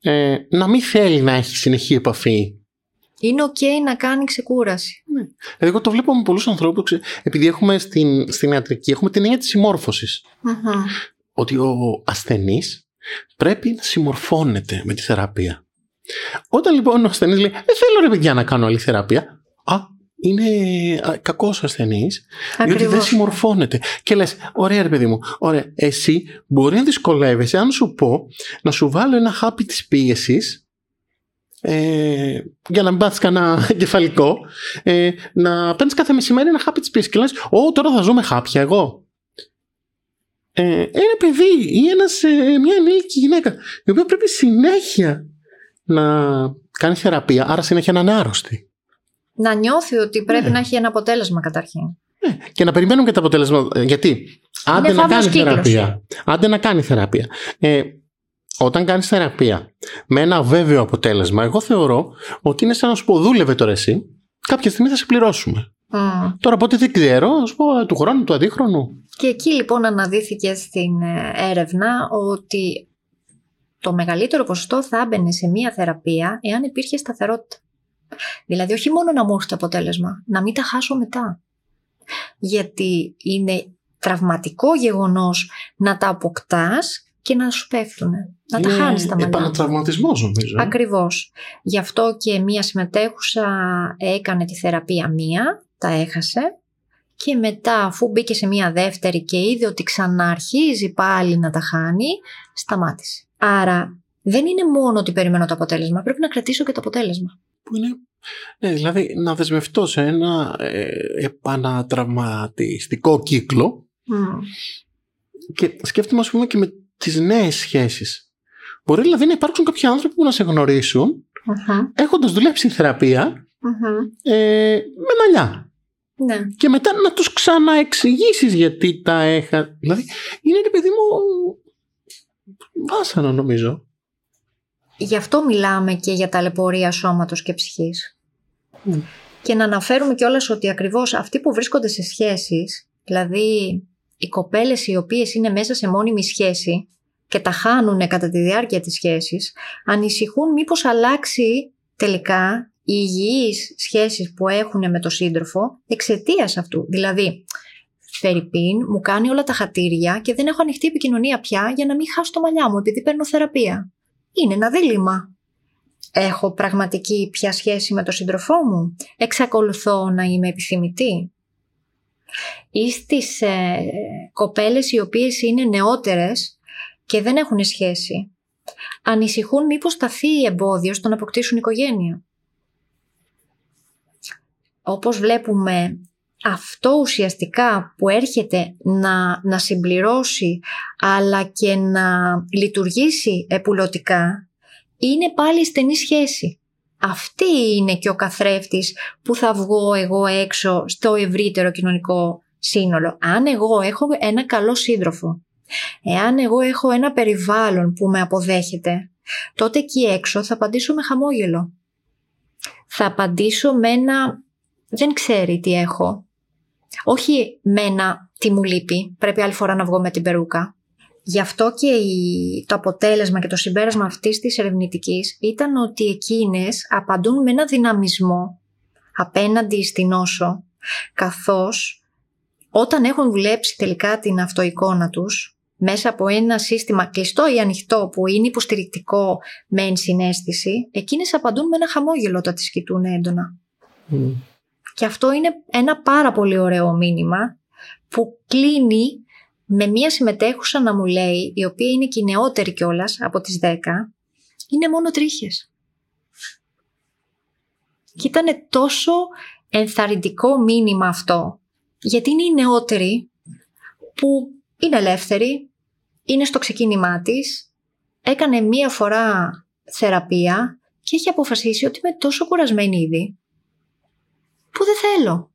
ε, να μην θέλει να έχει συνεχή επαφή. Είναι ok να κάνει ξεκούραση. Δηλαδή, εγώ το βλέπω με πολλούς ανθρώπους, ξε- επειδή έχουμε στην, στην ιατρική, έχουμε την έννοια της συμμόρφωσης. Μμμ. ότι ο ασθενής πρέπει να συμμορφώνεται με τη θεραπεία. Όταν λοιπόν ο ασθενής λέει «Δεν θέλω ρε παιδιά να κάνω άλλη θεραπεία», α, είναι α, κακός ασθενής, διότι δεν Ακριβώς. συμμορφώνεται. Και λες, ωραία ρε παιδί μου, ωραία, εσύ μπορεί να δυσκολεύεσαι αν σου πω να σου βάλω ένα χάπι της πίεσης ε, για να μην πάθεις κανένα <laughs> κεφαλικό ε, να παίρνεις κάθε μεσημέρι ένα χάπι της πίεσης και λες «Ω, τώρα θα ζω με χάπια εγώ». Ε, ένα παιδί ή ένας, ε, μια ενήλικη γυναίκα η οποία πρέπει συνέχεια να κάνει θεραπεία, άρα συνέχεια να είναι άρρωστη. Να νιώθει ότι πρέπει Ναι. να έχει ένα αποτέλεσμα καταρχήν. Ναι, και να περιμένουμε και τα αποτελέσματα. Γιατί, άντε να φαύλος κάνει κύκλος. θεραπεία. Άντε να κάνει θεραπεία. Ε, όταν κάνεις θεραπεία με ένα βέβαιο αποτέλεσμα, εγώ θεωρώ ότι είναι σαν να σου πω δούλευε τώρα εσύ, κάποια στιγμή θα σε πληρώσουμε. Μμ. Τώρα από ό,τι δεν ξέρω, να σου πω ε, του χρόνου, του αντίχρονου. Και εκεί λοιπόν αναδύθηκε στην ε, έρευνα ότι το μεγαλύτερο ποσοστό θα έμπαινε σε μία θεραπεία εάν υπήρχε σταθερότητα. Δηλαδή όχι μόνο να μου έρθει το αποτέλεσμα, να μην τα χάσω μετά. Γιατί είναι τραυματικό γεγονός να τα αποκτάς και να σου πέφτουν. Να τα Είναι χάνεις τα μαλλιά. επανατραυματισμός νομίζω. Ακριβώς. Γι' αυτό και μία συμμετέχουσα έκανε τη θεραπεία μία, τα έχασε και μετά αφού μπήκε σε μία δεύτερη και είδε ότι ξαναρχίζει πάλι να τα χάνει, σταμάτησε. Άρα δεν είναι μόνο ότι περιμένω το αποτέλεσμα, πρέπει να κρατήσω και το αποτέλεσμα. Που είναι, ναι, δηλαδή να δεσμευτώ σε ένα ε, επανατραυματιστικό κύκλο Μμ. και σκέφτομαι ας πούμε και με τις νέες σχέσεις. Μπορεί δηλαδή να υπάρξουν κάποιοι άνθρωποι που να σε γνωρίσουν Μμμ. έχοντας δουλέψει θεραπεία Μμμ. ε, με μαλλιά. Ναι. Και μετά να τους ξαναεξηγήσεις γιατί τα έχα... Δηλαδή είναι ρε παιδί μου βάσανο νομίζω. Γι' αυτό μιλάμε και για ταλαιπωρία σώματος και ψυχής. Μμ. Και να αναφέρουμε κιόλας ότι ακριβώς αυτοί που βρίσκονται σε σχέσεις, δηλαδή οι κοπέλες οι οποίες είναι μέσα σε μόνιμη σχέση και τα χάνουν κατά τη διάρκεια της σχέσης, ανησυχούν μήπως αλλάξει τελικά υγιείς σχέσεις που έχουν με το σύντροφο εξαιτίας αυτού. Δηλαδή, Φερρυπίν μου κάνει όλα τα χατήρια και δεν έχω ανοιχτή επικοινωνία πια για να μην χάσω το μαλλιά μου επειδή παίρνω θεραπεία. Είναι ένα δίλημα. Έχω πραγματική πια σχέση με τον σύντροφό μου; Εξακολουθώ να είμαι επιθυμητή; Ή στις ε, κοπέλες οι οποίες είναι νεότερες και δεν έχουν σχέση. Ανησυχούν μήπως σταθεί εμπόδιο στο να αποκτήσουν οικογένεια; Όπως βλέπουμε αυτό ουσιαστικά που έρχεται να, να συμπληρώσει αλλά και να λειτουργήσει επουλωτικά είναι πάλι στενή σχέση. Αυτή είναι και ο καθρέφτης που θα βγω εγώ έξω στο ευρύτερο κοινωνικό σύνολο. Αν εγώ έχω ένα καλό σύντροφο, εάν εγώ έχω ένα περιβάλλον που με αποδέχεται, τότε εκεί έξω θα απαντήσω με χαμόγελο. Θα απαντήσω με ένα δεν ξέρει τι έχω. Όχι με ένα τι μου λείπει, πρέπει άλλη φορά να βγω με την περούκα. Γι' αυτό και το αποτέλεσμα και το συμπέρασμα αυτής της ερευνητικής ήταν ότι εκείνες απαντούν με ένα δυναμισμό απέναντι στην όσο, καθώς όταν έχουν δουλέψει τελικά την αυτοεικόνα τους, μέσα από ένα σύστημα κλειστό ή ανοιχτό που είναι υποστηρικτικό με ενσυναίσθηση, εκείνες απαντούν με ένα χαμόγελο όταν τις κοιτούν έντονα. Και αυτό είναι ένα πάρα πολύ ωραίο μήνυμα που κλείνει με μία συμμετέχουσα να μου λέει, η οποία είναι και η νεότερη κιόλας από τις 10, είναι μόνο τρίχες. Και ήταν τόσο ενθαρρυντικό μήνυμα αυτό, γιατί είναι η νεότερη που είναι ελεύθερη, είναι στο ξεκίνημά της, έκανε μία φορά θεραπεία και έχει αποφασίσει ότι είμαι τόσο κουρασμένη ήδη που δεν θέλω.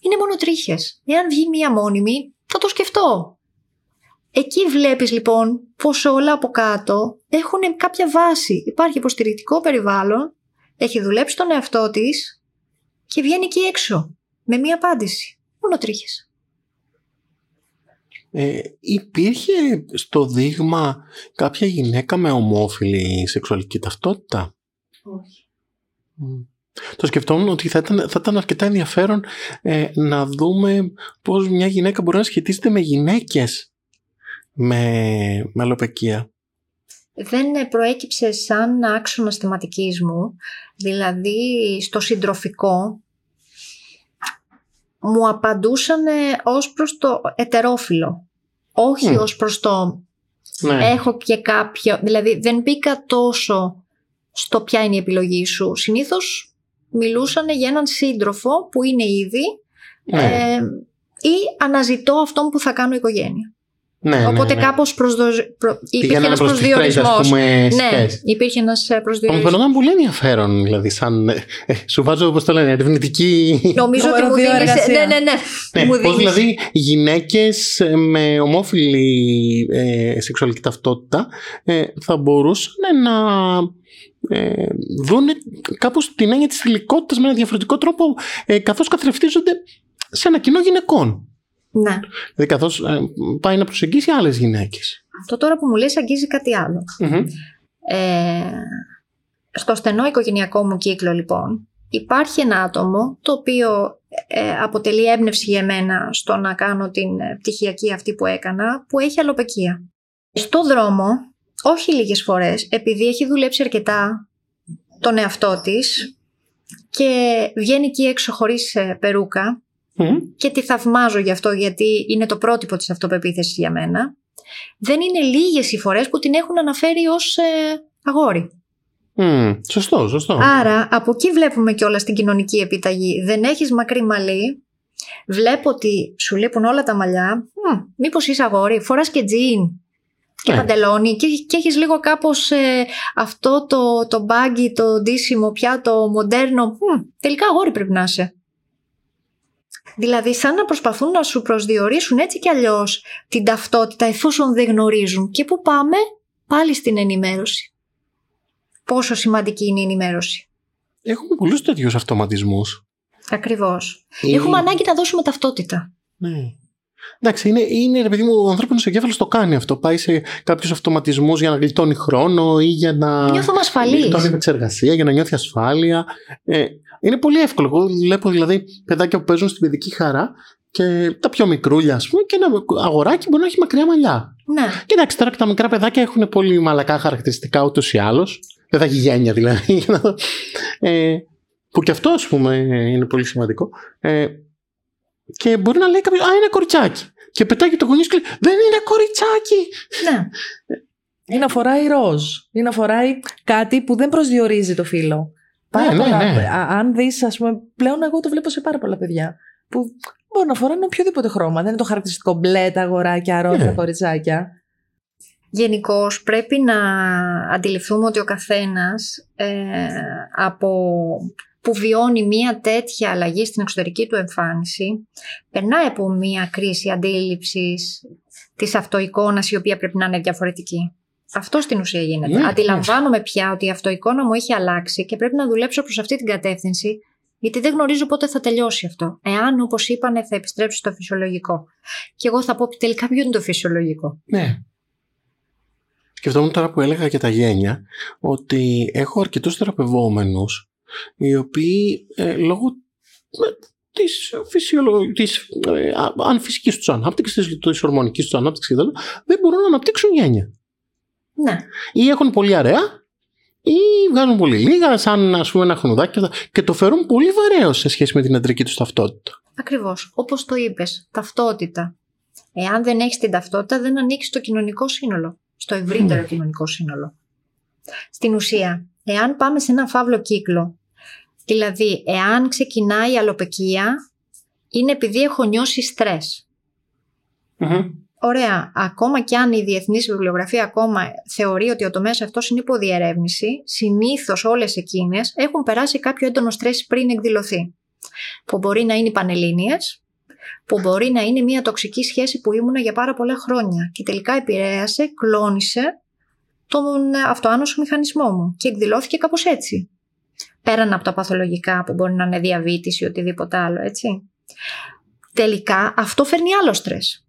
Είναι μόνο τρίχες. Εάν βγει μία μόνιμη, θα το σκεφτώ. Εκεί βλέπεις λοιπόν πως όλα από κάτω έχουν κάποια βάση. Υπάρχει υποστηρικτικό περιβάλλον, έχει δουλέψει τον εαυτό της και βγαίνει εκεί έξω με μία απάντηση. Μόνο τρίχες. Ε, υπήρχε στο δείγμα κάποια γυναίκα με ομόφυλη σεξουαλική ταυτότητα; Όχι. Το σκεφτόμουν ότι θα ήταν, θα ήταν αρκετά ενδιαφέρον ε, να δούμε πώς μια γυναίκα μπορεί να σχετίζεται με γυναίκες με, με αλλοπαικία. Δεν προέκυψε σαν άξονα θεματικής μου, δηλαδή στο συντροφικό μου απαντούσαν ως προς το ετερόφιλο, όχι mm. ως προς το ναι. έχω και κάποιο, δηλαδή δεν μπήκα τόσο στο ποια είναι η επιλογή σου. Συνήθως μιλούσαν για έναν σύντροφο που είναι ήδη ναι. ε, ή αναζητώ αυτόν που θα κάνω οικογένεια. Ναι, ναι Οπότε ναι, ναι. κάπως προσδο... προ... υπήρχε ένας προσδιορισμός. Ναι, υπήρχε ένας ε, προσδιορισμός. Όμως πολύ ενδιαφέρον, δηλαδή, σαν, ε, ε, σου βάζω, όπως το λένε, ερευνητική... Νομίζω ότι μου δίνεις... Ναι, ναι, ναι. ναι μου πώς δηλαδή γυναίκες με ομόφυλη ε, σεξουαλική ταυτότητα ε, θα μπορούσαν να ε, δουν κάπως την έννοια της θηλυκότητας με ένα διαφορετικό τρόπο ε, καθώς καθρεφτίζονται σε ένα κοινό γυναικών. Ναι. Δηλαδή καθώς ε, πάει να προσεγγίσει άλλες γυναίκες. Αυτό τώρα που μου λες αγγίζει κάτι Ε, στο στενό οικογενειακό μου κύκλο λοιπόν υπάρχει ένα άτομο το οποίο ε, αποτελεί έμπνευση για μένα στο να κάνω την ε, πτυχιακή αυτή που έκανα που έχει αλλοπεκία. Στο δρόμο όχι λίγες φορές, επειδή έχει δουλέψει αρκετά τον εαυτό της και βγαίνει εκεί έξω χωρίς ε, περούκα και τη θαυμάζω γι' αυτό γιατί είναι το πρότυπο της αυτοπεποίθησης για μένα. Δεν είναι λίγες οι φορές που την έχουν αναφέρει ως ε, αγόρι. Mm, σωστό, σωστό. Άρα από εκεί βλέπουμε και όλα στην κοινωνική επιταγή. Δεν έχεις μακρύ μαλλί, βλέπω ότι σου λείπουν όλα τα μαλλιά. Μ, μήπως είσαι αγόρι, φοράς και τζιν και ναι. παντελόνι και, και έχεις λίγο κάπως ε, αυτό το, το μπάγκι, το ντύσιμο πια, το μοντέρνο. τελικά αγόρι πρέπει να είσαι. Δηλαδή σαν να προσπαθούν να σου προσδιορίσουν έτσι κι αλλιώς την ταυτότητα εφόσον δεν γνωρίζουν. Και πού πάμε πάλι στην ενημέρωση. Πόσο σημαντική είναι η ενημέρωση. Έχουμε πολλούς τέτοιους αυτοματισμούς. Ακριβώς. Έχουμε ανάγκη να δώσουμε ταυτότητα. Ναι. Εντάξει, είναι, είναι ρε παιδί μου, ο ανθρώπινος εγκέφαλος το κάνει αυτό. Πάει σε κάποιους αυτοματισμούς για να γλιτώνει χρόνο ή για να. Νιώθουμε ασφαλεί. Γλιτώνει επεξεργασία, για να νιώθει ασφάλεια. Ε, είναι πολύ εύκολο. Εγώ βλέπω δηλαδή παιδάκια που παίζουν στην παιδική χαρά και τα πιο μικρούλια, ας πούμε, και ένα αγοράκι μπορεί να έχει μακριά μαλλιά. Ναι. Και εντάξει, τώρα και τα μικρά παιδάκια έχουν πολύ μαλακά χαρακτηριστικά ούτως ή άλλως. Δεν θα έχει γένεια δηλαδή. <laughs> ε, που και αυτό, ας πούμε, είναι πολύ σημαντικό. Ε, και μπορεί να λέει κάποιος, Α, είναι κοριτσάκι. Και πετάει και το γονείς και λέει, Δεν είναι κοριτσάκι. ναι. Ή να φοράει ροζ. Ή να φοράει κάτι που δεν προσδιορίζει το φύλλο. Πάρα Ναι, ναι, πολλά. ναι. Α- Αν δεις, ας πούμε, πλέον εγώ το βλέπω σε πάρα πολλά παιδιά. Που μπορεί να φοράνε οποιοδήποτε χρώμα. Δεν είναι το χαρακτηριστικό μπλε τα αγοράκια, ροζ τα Ναι. κοριτσάκια. Γενικώς πρέπει να αντιληφθούμε ότι ο καθένας ε, από που βιώνει μία τέτοια αλλαγή στην εξωτερική του εμφάνιση περνάει από μία κρίση αντίληψης της αυτοεικόνας η οποία πρέπει να είναι διαφορετική. Αυτό στην ουσία γίνεται. Ναι, Αντιλαμβάνομαι πια ότι η αυτοεικόνα μου έχει αλλάξει και πρέπει να δουλέψω προς αυτή την κατεύθυνση γιατί δεν γνωρίζω πότε θα τελειώσει αυτό. Εάν, όπως είπανε, θα επιστρέψει στο φυσιολογικό. Και εγώ θα πω τελικά ποιο είναι το φυσιολογικό. Ναι. Σκεφτόμουν τώρα που έλεγα για τα γένια ότι έχω αρκετούς θεραπευόμενους οι οποίοι ε, λόγω ε, της, φυσιολο... της ε, α- αν φυσικής τους ανάπτυξης, της, της ορμονικής τους ανάπτυξης κτλ. δεν μπορούν να αναπτύξουν γένια. Ναι. Ή έχουν πολύ αραιά ή βγάζουν πολύ λίγα σαν ας πούμε ένα χνουδάκι και, αυτά. και το φέρουν πολύ βαρέως σε σχέση με την αντρική τους ταυτότητα. Ακριβώς. Όπως το είπες, ταυτότητα. Εάν δεν έχεις την ταυτότητα, δεν ανήκεις στο κοινωνικό σύνολο. Στο ευρύτερο Ναι. κοινωνικό σύνολο. Στην ουσία, εάν πάμε σε ένα φαύλο κύκλο, δηλαδή εάν ξεκινάει η αλοπεκία, είναι επειδή έχω νιώσει στρες. Ωραία, ακόμα κι αν η διεθνής βιβλιογραφία ακόμα θεωρεί ότι ο τομέας αυτός είναι υποδιερεύνηση, συνήθως όλες εκείνες έχουν περάσει κάποιο έντονο στρες πριν εκδηλωθεί. Που μπορεί να είναι οι πανελλήνιες, που μπορεί να είναι μια τοξική σχέση που ήμουνα για πάρα πολλά χρόνια και τελικά επηρέασε, κλώνησε τον αυτοάνωσο μηχανισμό μου και εκδηλώθηκε κάπως έτσι. Πέραν από τα παθολογικά που μπορεί να είναι διαβήτηση ή οτιδήποτε άλλο, έτσι. Τελικά αυτό φέρνει άλλο στρες.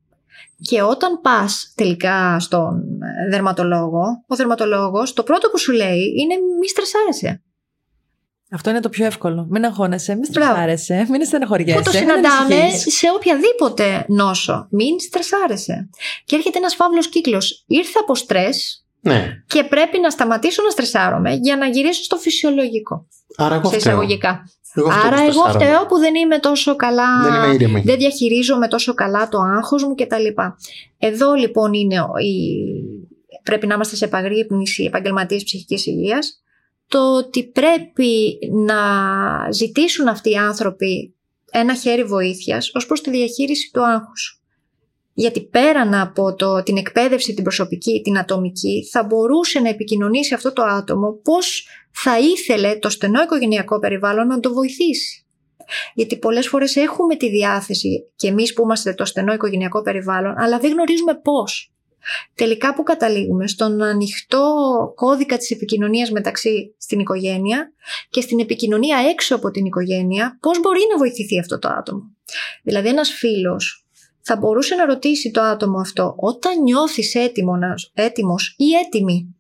Και όταν πας τελικά στον ε, δερματολόγο, ο δερματολόγος το πρώτο που σου λέει είναι μη στρεσάρεσαι. Αυτό είναι το πιο εύκολο. Μην αγχώνεσαι, μην Μπράβο. στρεσάρεσαι, μην στεναχωριέσαι. που το μην συναντάμε ανησυχείς. σε οποιαδήποτε νόσο. Μην στρεσάρεσαι. Και έρχεται ένας φαύλος κύκλος. Ήρθα από στρες Ναι. και πρέπει να σταματήσω να στρεσάρομαι για να γυρίσω στο φυσιολογικό. Άρα εγώ σε φταίω. εισαγωγικά. Εγώ φταίω Άρα που εγώ στρεσάρομαι. φταίω που δεν είμαι τόσο καλά. Δεν είμαι ήρεμη. δεν διαχειρίζομαι τόσο καλά το άγχος μου κτλ. Εδώ λοιπόν είναι ο- η... πρέπει να είμαστε σε επαγρύπνηση επαγγελματίες ψυχικής υγείας το ότι πρέπει να ζητήσουν αυτοί οι άνθρωποι ένα χέρι βοήθειας ως προς τη διαχείριση του άγχους. Γιατί πέραν από το, την εκπαίδευση την προσωπική, την ατομική, θα μπορούσε να επικοινωνήσει αυτό το άτομο πώς θα ήθελε το στενό οικογενειακό περιβάλλον να το βοηθήσει. Γιατί πολλές φορές έχουμε τη διάθεση και εμείς που είμαστε το στενό οικογενειακό περιβάλλον, αλλά δεν γνωρίζουμε πώς. Τελικά που καταλήγουμε στον ανοιχτό κώδικα της επικοινωνίας μεταξύ στην οικογένεια και στην επικοινωνία έξω από την οικογένεια, πώς μπορεί να βοηθηθεί αυτό το άτομο. Δηλαδή ένας φίλος θα μπορούσε να ρωτήσει το άτομο αυτό όταν νιώθεις έτοιμο, έτοιμος ή έτοιμη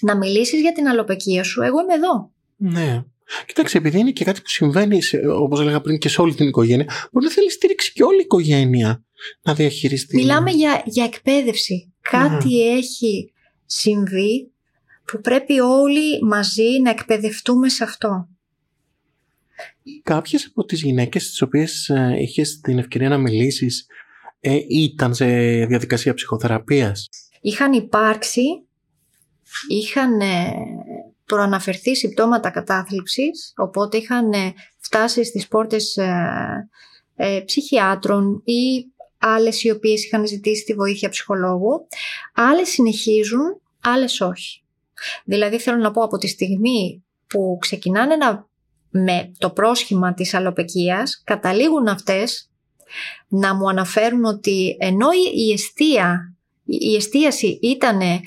να μιλήσεις για την αλλοπεκία σου, εγώ είμαι εδώ. Ναι. Κοιτάξτε, επειδή είναι και κάτι που συμβαίνει, όπως έλεγα πριν, και σε όλη την οικογένεια, μπορεί να θέλει στήριξη και όλη η οικογένεια να διαχειριστεί. Μιλάμε για, για εκπαίδευση. Κάτι έχει συμβεί που πρέπει όλοι μαζί να εκπαιδευτούμε σε αυτό. Κάποιες από τις γυναίκες τις οποίες ε, είχες την ευκαιρία να μιλήσεις ε, ήταν σε διαδικασία ψυχοθεραπείας. Είχαν υπάρξει, είχαν ε, προαναφερθεί συμπτώματα κατάθλιψης, οπότε είχαν ε, φτάσει στις πόρτες ε, ε, ψυχιάτρων ή άλλες οι οποίες είχαν ζητήσει τη βοήθεια ψυχολόγου. Άλλες συνεχίζουν, άλλες όχι. Δηλαδή θέλω να πω από τη στιγμή που ξεκινάνε να, με το πρόσχημα της αλλοπεκίας, καταλήγουν αυτές να μου αναφέρουν ότι ενώ η αιστεία, η εστίαση ήταν ε,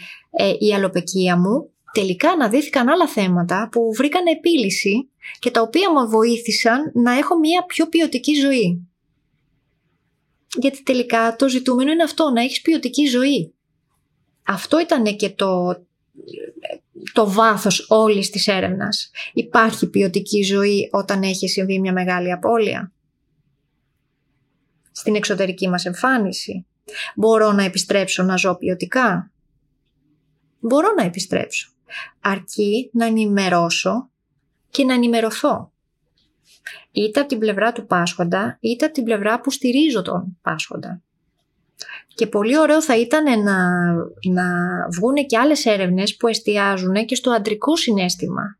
η αλλοπεκία μου, τελικά αναδύθηκαν άλλα θέματα που βρήκαν επίλυση και τα οποία μου βοήθησαν να έχω μια πιο ποιοτική ζωή. Γιατί τελικά το ζητούμενο είναι αυτό, να έχεις ποιοτική ζωή. Αυτό ήταν και το, το βάθος όλης της έρευνας. Υπάρχει ποιοτική ζωή όταν έχει συμβεί μια μεγάλη απώλεια. Στην εξωτερική μας εμφάνιση. Μπορώ να επιστρέψω να ζω ποιοτικά; Μπορώ να επιστρέψω. Αρκεί να ενημερώσω και να ενημερωθώ. Είτε από την πλευρά του πάσχοντα, είτε από την πλευρά που στηρίζω τον πάσχοντα. Και πολύ ωραίο θα ήταν να, να βγουν και άλλες έρευνες που εστιάζουν και στο αντρικό συναίσθημα.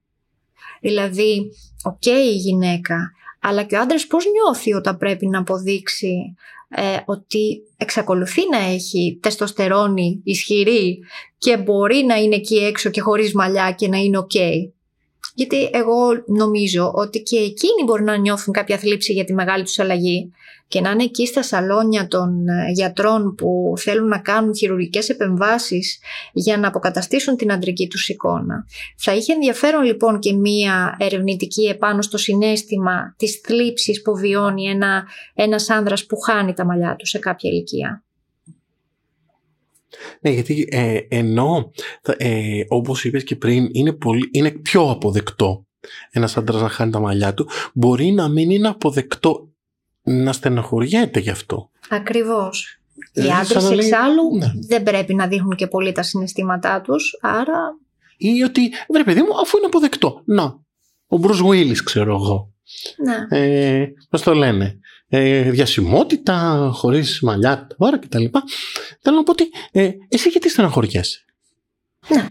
Δηλαδή, οκ η γυναίκα, αλλά και ο άντρας πώς νιώθει όταν πρέπει να αποδείξει ε, ότι εξακολουθεί να έχει τεστοστερόνη ισχυρή και μπορεί να είναι εκεί έξω και χωρίς μαλλιά και να είναι οκ. Γιατί εγώ νομίζω ότι και εκείνοι μπορεί να νιώθουν κάποια θλίψη για τη μεγάλη τους αλλαγή και να είναι εκεί στα σαλόνια των ε, γιατρών που θέλουν να κάνουν χειρουργικές επεμβάσεις για να αποκαταστήσουν την αντρική τους εικόνα. Θα είχε ενδιαφέρον λοιπόν και μία ερευνητική επάνω στο συνέστημα της θλίψης που βιώνει ένα, ένας άνδρας που χάνει τα μαλλιά του σε κάποια ηλικία. Ναι, γιατί ε, ενώ, ε, όπως είπες και πριν, είναι, πολύ, είναι πιο αποδεκτό ένας άντρας να χάνει τα μαλλιά του, μπορεί να μην είναι αποδεκτό να στεναχωριέται γι' αυτό. Ακριβώς. Οι ε, άντρες εξάλλου ναι. δεν πρέπει να δείχνουν και πολύ τα συναισθήματά τους, άρα... Ή ότι, βρε παιδί μου, αφού είναι αποδεκτό. Να, ο Μπρουζ Βουίλης ξέρω εγώ. Ναι. Ε, πώς το λένε; Ε, διασημότητα, χωρίς μαλλιά, τώρα κτλ. Θέλω να πω ότι ε, εσύ γιατί στεναχωριέσαι; Ναι.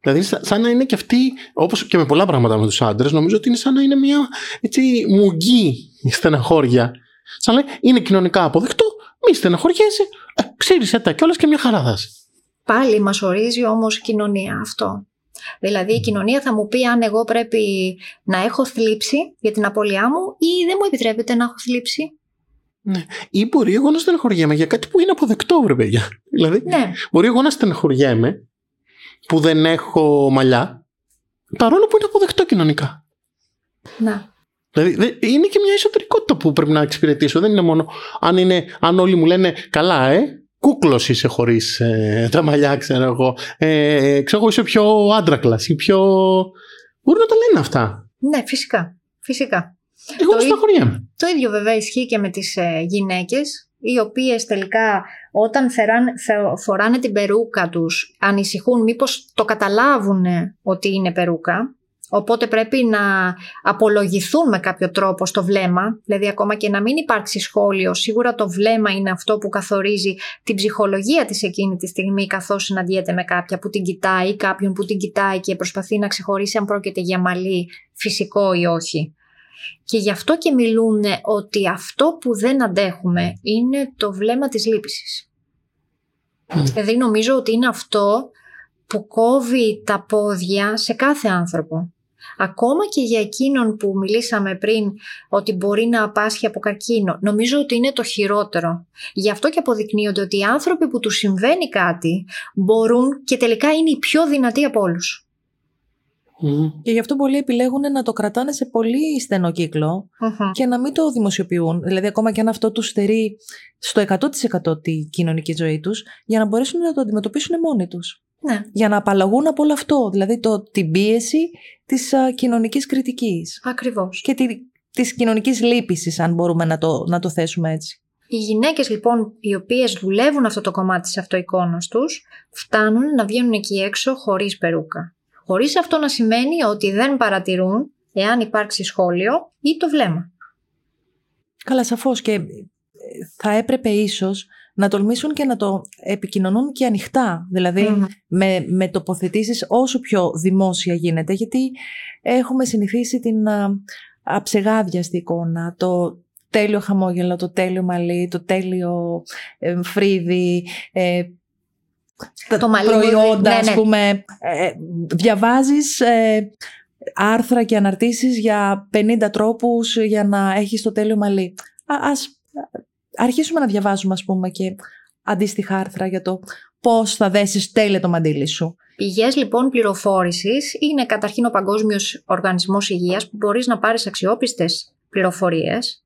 Δηλαδή, σαν να είναι και αυτή, όπως και με πολλά πράγματα με τους άντρες, νομίζω ότι είναι σαν να είναι μια έτσι, μουγγί στεναχώρια. Σαν να λέει, είναι κοινωνικά αποδεκτό, μη στεναχωριέσαι, ε, ξύρισε τα κιόλας και μια χαρά θα Πάλι μας ορίζει όμως η κοινωνία αυτό. Δηλαδή η κοινωνία θα μου πει αν εγώ πρέπει να έχω θλίψη για την απώλειά μου ή δεν μου επιτρέπεται να έχω θλίψη. Ναι. Ή μπορεί εγώ να στεναχωριέμαι για κάτι που είναι αποδεκτό, βρε παιδιά. <laughs> Δηλαδή, ναι. μπορεί εγώ να στεναχωριέμαι που δεν έχω μαλλιά, παρόλο που είναι αποδεκτό κοινωνικά. Να. Δηλαδή είναι και μια εσωτερικότητα που πρέπει να εξυπηρετήσω. Δεν είναι μόνο αν, είναι, αν όλοι μου λένε καλά, ε, κούκλος είσαι χωρίς ε, τα μαλλιά, ξέρω εγώ. Ε, ξέρω εγώ, είσαι πιο άντρακλας ή πιο. Μπορεί να τα λένε αυτά. Ναι, φυσικά. Φυσικά. Εγώ το, το ίδιο βέβαια ισχύει και με τις ε, γυναίκες οι οποίες τελικά όταν φοράνε την περούκα τους ανησυχούν μήπως το καταλάβουν ότι είναι περούκα Οπότε πρέπει να απολογηθούν με κάποιο τρόπο στο βλέμμα, δηλαδή ακόμα και να μην υπάρξει σχόλιο, σίγουρα το βλέμμα είναι αυτό που καθορίζει την ψυχολογία της εκείνη τη στιγμή καθώς συναντιέται με κάποια που την κοιτάει, κάποιον που την κοιτάει και προσπαθεί να ξεχωρίσει αν πρόκειται για μαλλί φυσικό ή όχι. Και γι' αυτό και μιλούν ότι αυτό που δεν αντέχουμε είναι το βλέμμα της λύπησης. Mm. Δηλαδή νομίζω ότι είναι αυτό που κόβει τα πόδια σε κάθε άνθρωπο. Ακόμα και για εκείνον που μιλήσαμε πριν ότι μπορεί να απάσχει από καρκίνο, νομίζω ότι είναι το χειρότερο. Γι' αυτό και αποδεικνύονται ότι οι άνθρωποι που του συμβαίνει κάτι μπορούν και τελικά είναι οι πιο δυνατοί από όλους. Και γι' αυτό πολλοί επιλέγουν να το κρατάνε σε πολύ στενό και να μην το δημοσιοποιούν. Δηλαδή, ακόμα και αν αυτό τους στερεί στο 100% τη κοινωνική ζωή τους, για να μπορέσουν να το αντιμετωπίσουν μόνοι τους. Ναι. Για να απαλλαγούν από όλο αυτό. Δηλαδή, το, την πίεση της κοινωνικής κριτικής. Ακριβώς. Και τη της κοινωνικής λύπησης, αν μπορούμε να το, να το θέσουμε έτσι. Οι γυναίκες λοιπόν οι οποίες δουλεύουν αυτό το κομμάτι της αυτοεικόνας τους φτάνουν να βγαίνουν εκεί έξω χωρίς περούκα χωρίς αυτό να σημαίνει ότι δεν παρατηρούν εάν υπάρξει σχόλιο ή το βλέμμα. Καλά, σαφώς και ε, θα έπρεπε ίσως να τολμήσουν και να το επικοινωνούν και ανοιχτά, δηλαδή με, με τοποθετήσεις όσο πιο δημόσια γίνεται, γιατί έχουμε συνηθίσει την αψεγάδιαστη εικόνα, το τέλειο χαμόγελο, το τέλειο μαλλί, το τέλειο ε, φρύδι, ε, το προϊόντα, ναι, ας ναι. πούμε. Ε, διαβάζεις ε, άρθρα και αναρτήσεις για 50 τρόπους για να έχεις το τέλειο μαλλί. Α, ας αρχίσουμε να διαβάζουμε, ας πούμε, και αντίστοιχα άρθρα για το πώς θα δέσεις τέλεια το μαντίλι σου. Πηγές λοιπόν πληροφόρησης είναι καταρχήν ο Παγκόσμιος Οργανισμός Υγείας που μπορείς να πάρεις αξιόπιστες πληροφορίες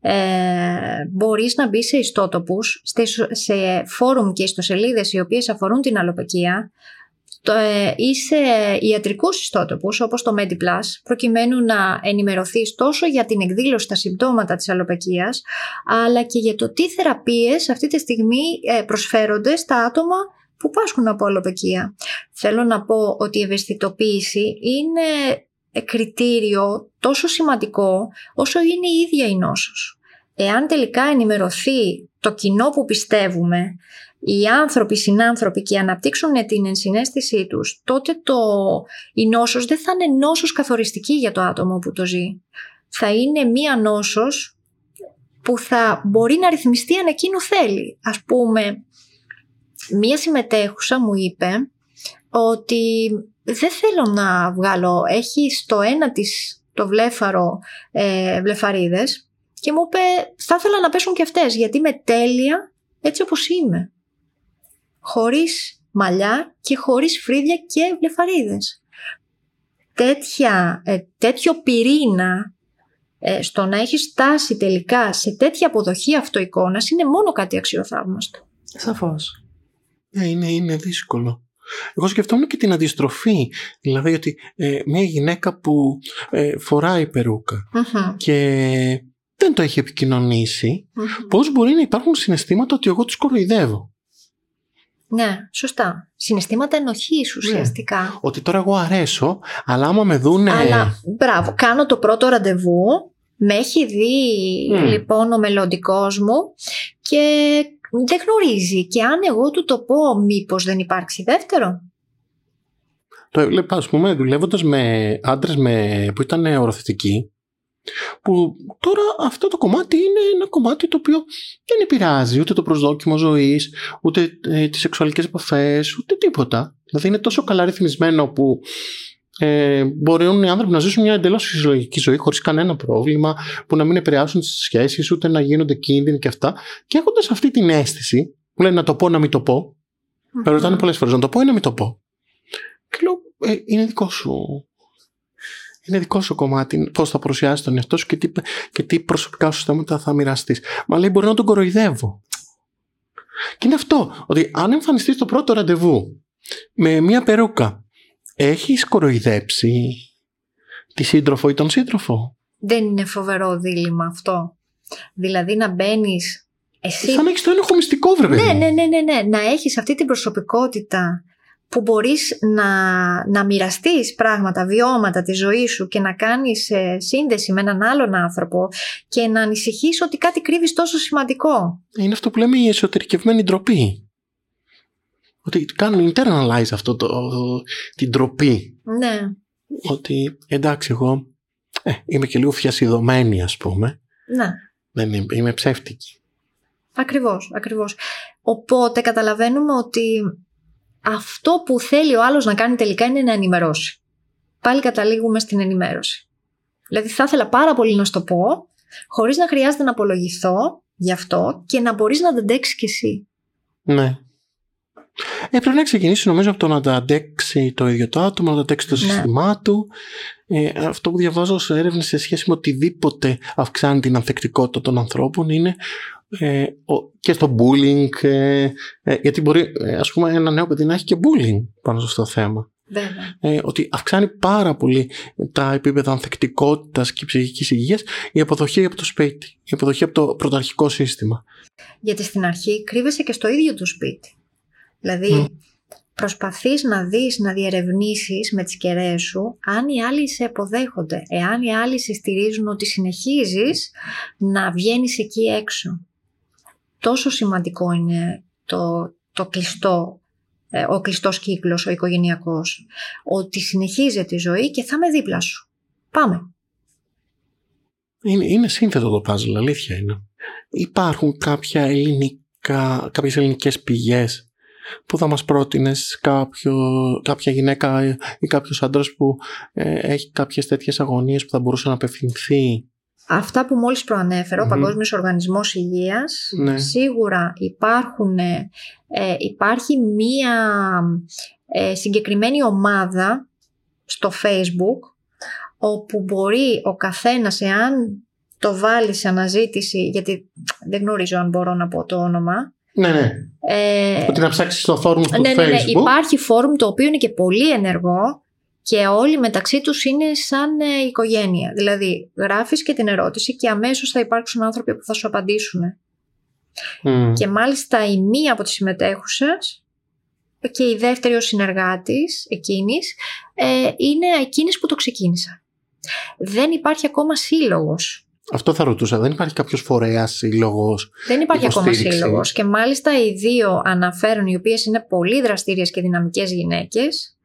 Ε, μπορείς να μπεις σε ιστότοπους, σε φόρουμ και ιστοσελίδες οι οποίες αφορούν την αλλοπαικία ε, ή σε ιατρικούς ιστότοπους όπως το MediPlus προκειμένου να ενημερωθείς τόσο για την εκδήλωση στα συμπτώματα της αλλοπαικίας αλλά και για το τι θεραπείες αυτή τη στιγμή ε, προσφέρονται στα άτομα που πάσχουν από αλλοπαικία. Θέλω να πω ότι η ευαισθητοποίηση είναι κριτήριο τόσο σημαντικό όσο είναι η ίδια η νόσος. Εάν τελικά ενημερωθεί το κοινό που πιστεύουμε, οι άνθρωποι, οι συνάνθρωποι και αναπτύξουν την ενσυναίσθησή τους, τότε το, η νόσος δεν θα είναι νόσος καθοριστική για το άτομο που το ζει. Θα είναι μία νόσος που θα μπορεί να ρυθμιστεί αν εκείνο θέλει. Ας πούμε, μία συμμετέχουσα μου είπε ότι δεν θέλω να βγάλω, έχει στο ένα της το βλέφαρο ε, βλεφαρίδες και μου είπε θα ήθελα να πέσουν και αυτές γιατί είμαι τέλεια έτσι όπως είμαι. Χωρίς μαλλιά και χωρίς φρύδια και βλεφαρίδες. Τέτοια, ε, τέτοιο πυρήνα ε, στο να έχεις στάσει τελικά σε τέτοια αποδοχή αυτοεικόνας είναι μόνο κάτι αξιοθαύμαστο. Σαφώς. Ναι, είναι, είναι δύσκολο. Εγώ σκεφτόμουν και την αντιστροφή. Δηλαδή ότι ε, μια γυναίκα που ε, φοράει και δεν το έχει επικοινωνήσει, πώς μπορεί να υπάρχουν συναισθήματα ότι εγώ τους κοροϊδεύω; Ναι, σωστά. Συναισθήματα ενοχής ναι. ουσιαστικά. Ότι τώρα εγώ αρέσω, αλλά άμα με δούνε. Αλλά μπράβο, κάνω το πρώτο ραντεβού. Με έχει δει λοιπόν ο μελλοντικός μου και δεν γνωρίζει. Και αν εγώ του το πω, μήπως δεν υπάρξει δεύτερο; Το έβλεπα, ας πούμε, δουλεύοντας με άντρες με... που ήταν οροθετικοί, που τώρα αυτό το κομμάτι είναι ένα κομμάτι το οποίο δεν επηρεάζει ούτε το προσδόκιμο ζωής, ούτε ε, τις σεξουαλικές επαφές, ούτε τίποτα. Δηλαδή είναι τόσο καλά ρυθμισμένο που ε, μπορούν οι άνθρωποι να ζήσουν μια εντελώς φυσιολογική ζωή χωρίς κανένα πρόβλημα, που να μην επηρεάσουν τις σχέσεις, ούτε να γίνονται κίνδυνοι και αυτά. Και έχοντας αυτή την αίσθηση, που λένε να το πω, να μην το πω, mm-hmm. ρωτάνε πολλές φορές να το πω ή να μην το πω. Και λέω, ε, είναι δικό σου. Είναι δικό σου κομμάτι πώς θα παρουσιάσεις τον εαυτό σου και τι, και τι προσωπικά σου θέματα θα μοιραστείς. Μα λέει, μπορεί να τον κοροϊδεύω. Και είναι αυτό, ότι αν εμφανιστείς στο πρώτο ραντεβού με μια περούκα Έχεις κοροϊδέψει τη σύντροφο ή τον σύντροφο; Δεν είναι φοβερό δίλημα αυτό. Δηλαδή να μπαίνεις. Εσύ... Σαν να έχεις το ένοχο μυστικό, βρε ναι, ναι, ναι, ναι, ναι. Να έχεις αυτή την προσωπικότητα που μπορείς να, να μοιραστείς πράγματα, βιώματα τη ζωή σου και να κάνεις ε, σύνδεση με έναν άλλον άνθρωπο και να ανησυχείς ότι κάτι κρύβεις τόσο σημαντικό. Είναι αυτό που λέμε η εσωτερικευμένη ντροπή ότι κάνουν internalize αυτό το, την τροπή. Ναι. Ότι εντάξει εγώ ε, είμαι και λίγο φιασιδωμένη ας πούμε. Ναι. Δεν είμαι, είμαι ψεύτικη. Ακριβώς, ακριβώς. Οπότε καταλαβαίνουμε ότι αυτό που θέλει ο άλλος να κάνει τελικά είναι να ενημερώσει. Πάλι καταλήγουμε στην ενημέρωση. Δηλαδή θα ήθελα πάρα πολύ να σου το πω, χωρίς να χρειάζεται να απολογηθώ γι' αυτό και να μπορείς να αντέξεις κι εσύ. Ναι. Ε, πρέπει να ξεκινήσει νομίζω από το να τα αντέξει το ίδιο το άτομο, να τα αντέξει το ναι. σύστημά του. Ε, αυτό που διαβάζω σε έρευνες σε σχέση με οτιδήποτε αυξάνει την ανθεκτικότητα των ανθρώπων είναι ε, και στο bullying. Ε, ε, γιατί μπορεί ε, ας πούμε ένα νέο παιδί να έχει και bullying πάνω στο αυτό το θέμα. Ε, ότι αυξάνει πάρα πολύ τα επίπεδα ανθεκτικότητας και ψυχικής υγείας η αποδοχή από το σπίτι, η αποδοχή από το πρωταρχικό σύστημα. Γιατί στην αρχή κρύβεσαι και στο ίδιο το σπίτι. Δηλαδή, προσπαθείς να δεις, να διερευνήσεις με τις κεραίες σου αν οι άλλοι σε αποδέχονται, εάν οι άλλοι σε στηρίζουν ότι συνεχίζεις να βγαίνεις εκεί έξω. Τόσο σημαντικό είναι το, το κλειστό, ε, ο κλειστός κύκλος, ο οικογενειακός, ότι συνεχίζεται η ζωή και θα είμαι δίπλα σου. Πάμε. Είναι, είναι σύνθετο το puzzle, αλήθεια είναι. Υπάρχουν κάποια ελληνικά, κάποιες ελληνικές πηγές που θα μας πρότεινες κάποιο, κάποια γυναίκα ή κάποιος άντρας που ε, έχει κάποιες τέτοιες αγωνίες που θα μπορούσε να απευθυνθεί; Αυτά που μόλις προανέφερα, ο Παγκόσμιος Οργανισμός Υγείας, ναι. σίγουρα υπάρχουν, ε, υπάρχει μία ε, συγκεκριμένη ομάδα στο Facebook όπου μπορεί ο καθένας εάν το βάλει σε αναζήτηση, γιατί δεν γνωρίζω αν μπορώ να πω το όνομα. Ναι, ναι. Ε, Ότι να ψάξεις στο φόρουμ του ναι, ναι, ναι, Υπάρχει φόρουμ το οποίο είναι και πολύ ενεργό και όλοι μεταξύ τους είναι σαν ε, οικογένεια. Δηλαδή γράφεις και την ερώτηση και αμέσως θα υπάρξουν άνθρωποι που θα σου απαντήσουν. Και μάλιστα η μία από τις συμμετέχουσες και η δεύτερη ο συνεργάτης εκείνης ε, είναι εκείνες που το ξεκίνησαν. Δεν υπάρχει ακόμα σύλλογος. Αυτό θα ρωτούσα. Δεν υπάρχει κάποιος φορέας σύλλογος. Δεν υπάρχει ακόμα σύλλογος. Και μάλιστα οι δύο αναφέρουν, οι οποίες είναι πολύ δραστήριες και δυναμικές γυναίκες,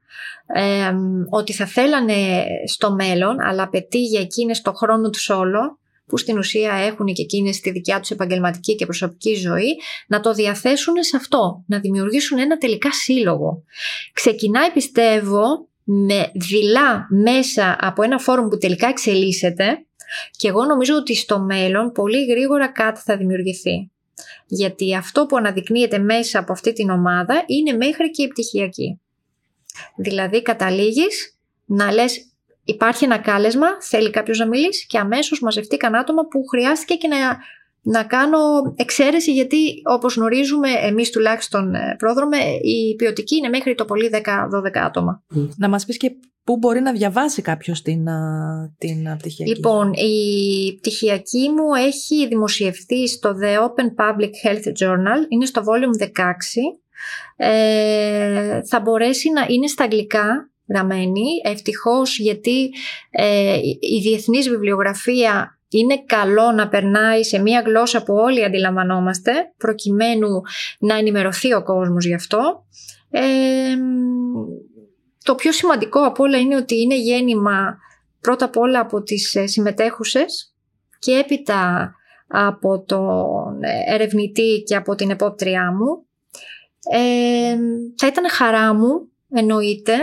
ε, ότι θα θέλανε στο μέλλον, αλλά απαιτεί για εκείνες το χρόνο τους όλο, που στην ουσία έχουν και εκείνες τη δικιά τους επαγγελματική και προσωπική ζωή, να το διαθέσουν σε αυτό, να δημιουργήσουν ένα τελικά σύλλογο. Ξεκινάει πιστεύω με δειλά μέσα από ένα φόρουμ που τελικά εξελίσσεται και εγώ νομίζω ότι στο μέλλον πολύ γρήγορα κάτι θα δημιουργηθεί. Γιατί αυτό που αναδεικνύεται μέσα από αυτή την ομάδα είναι μέχρι και η πτυχιακή. Δηλαδή καταλήγεις να λες υπάρχει ένα κάλεσμα, θέλει κάποιος να μιλήσει και αμέσως μαζευτήκαν άτομα που χρειάστηκε και να, να κάνω εξαίρεση γιατί όπως γνωρίζουμε εμείς τουλάχιστον ε, πρόδρομε η ποιοτική είναι μέχρι το πολύ 10-12 άτομα. Να μας πεις και πού μπορεί να διαβάσει κάποιος την, την πτυχιακή. Λοιπόν, η πτυχιακή μου έχει δημοσιευθεί στο The Open Public Health Journal, είναι στο volume 16 ε, θα μπορέσει να είναι στα αγγλικά γραμμένη. Ευτυχώς γιατί ε, η διεθνής βιβλιογραφία είναι καλό να περνάει σε μία γλώσσα που όλοι αντιλαμβανόμαστε προκειμένου να ενημερωθεί ο κόσμος γι' αυτό. Ε, το πιο σημαντικό από όλα είναι ότι είναι γέννημα πρώτα απ' όλα από τις ε, συμμετέχουσες και έπειτα από τον ερευνητή και από την επόπτριά μου ε, θα ήταν χαρά μου, εννοείται,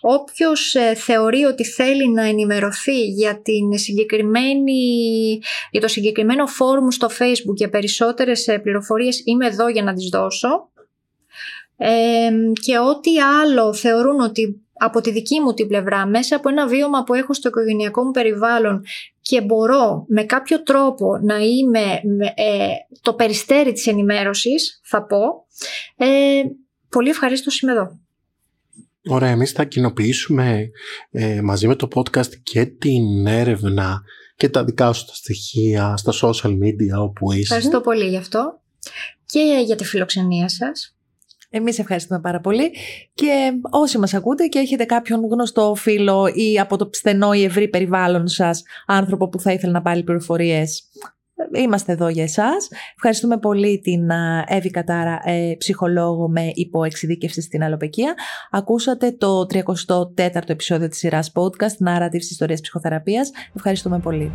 όποιος ε, θεωρεί ότι θέλει να ενημερωθεί για, την συγκεκριμένη, για το συγκεκριμένο φόρουμ στο facebook για περισσότερες ε, πληροφορίες είμαι εδώ για να τις δώσω και ό,τι άλλο θεωρούν ότι από τη δική μου την πλευρά, μέσα από ένα βίωμα που έχω στο οικογενειακό μου περιβάλλον και μπορώ με κάποιο τρόπο να είμαι ε, το περιστέρι της ενημέρωσης, θα πω, ε, πολύ ευχαρίστως είμαι εδώ. Ωραία, εμείς θα κοινοποιήσουμε ε, μαζί με το podcast και την έρευνα και τα δικά σου τα στοιχεία στα social media όπου είσαι. Ευχαριστώ πολύ γι' αυτό και για τη φιλοξενία σας. Εμείς ευχαριστούμε πάρα πολύ και όσοι μας ακούτε και έχετε κάποιον γνωστό φίλο ή από το στενό ή ευρύ περιβάλλον σας άνθρωπο που θα ήθελε να πάρει πληροφορίες Είμαστε εδώ για εσάς. Ευχαριστούμε πολύ την Εύη Κατάρα, ε, ψυχολόγο με υποεξειδίκευση στην αλλοπαικία. Ακούσατε το 34ο επεισόδιο της σειράς podcast Narrative Ιστορίας Ψυχοθεραπείας. Ευχαριστούμε πολύ.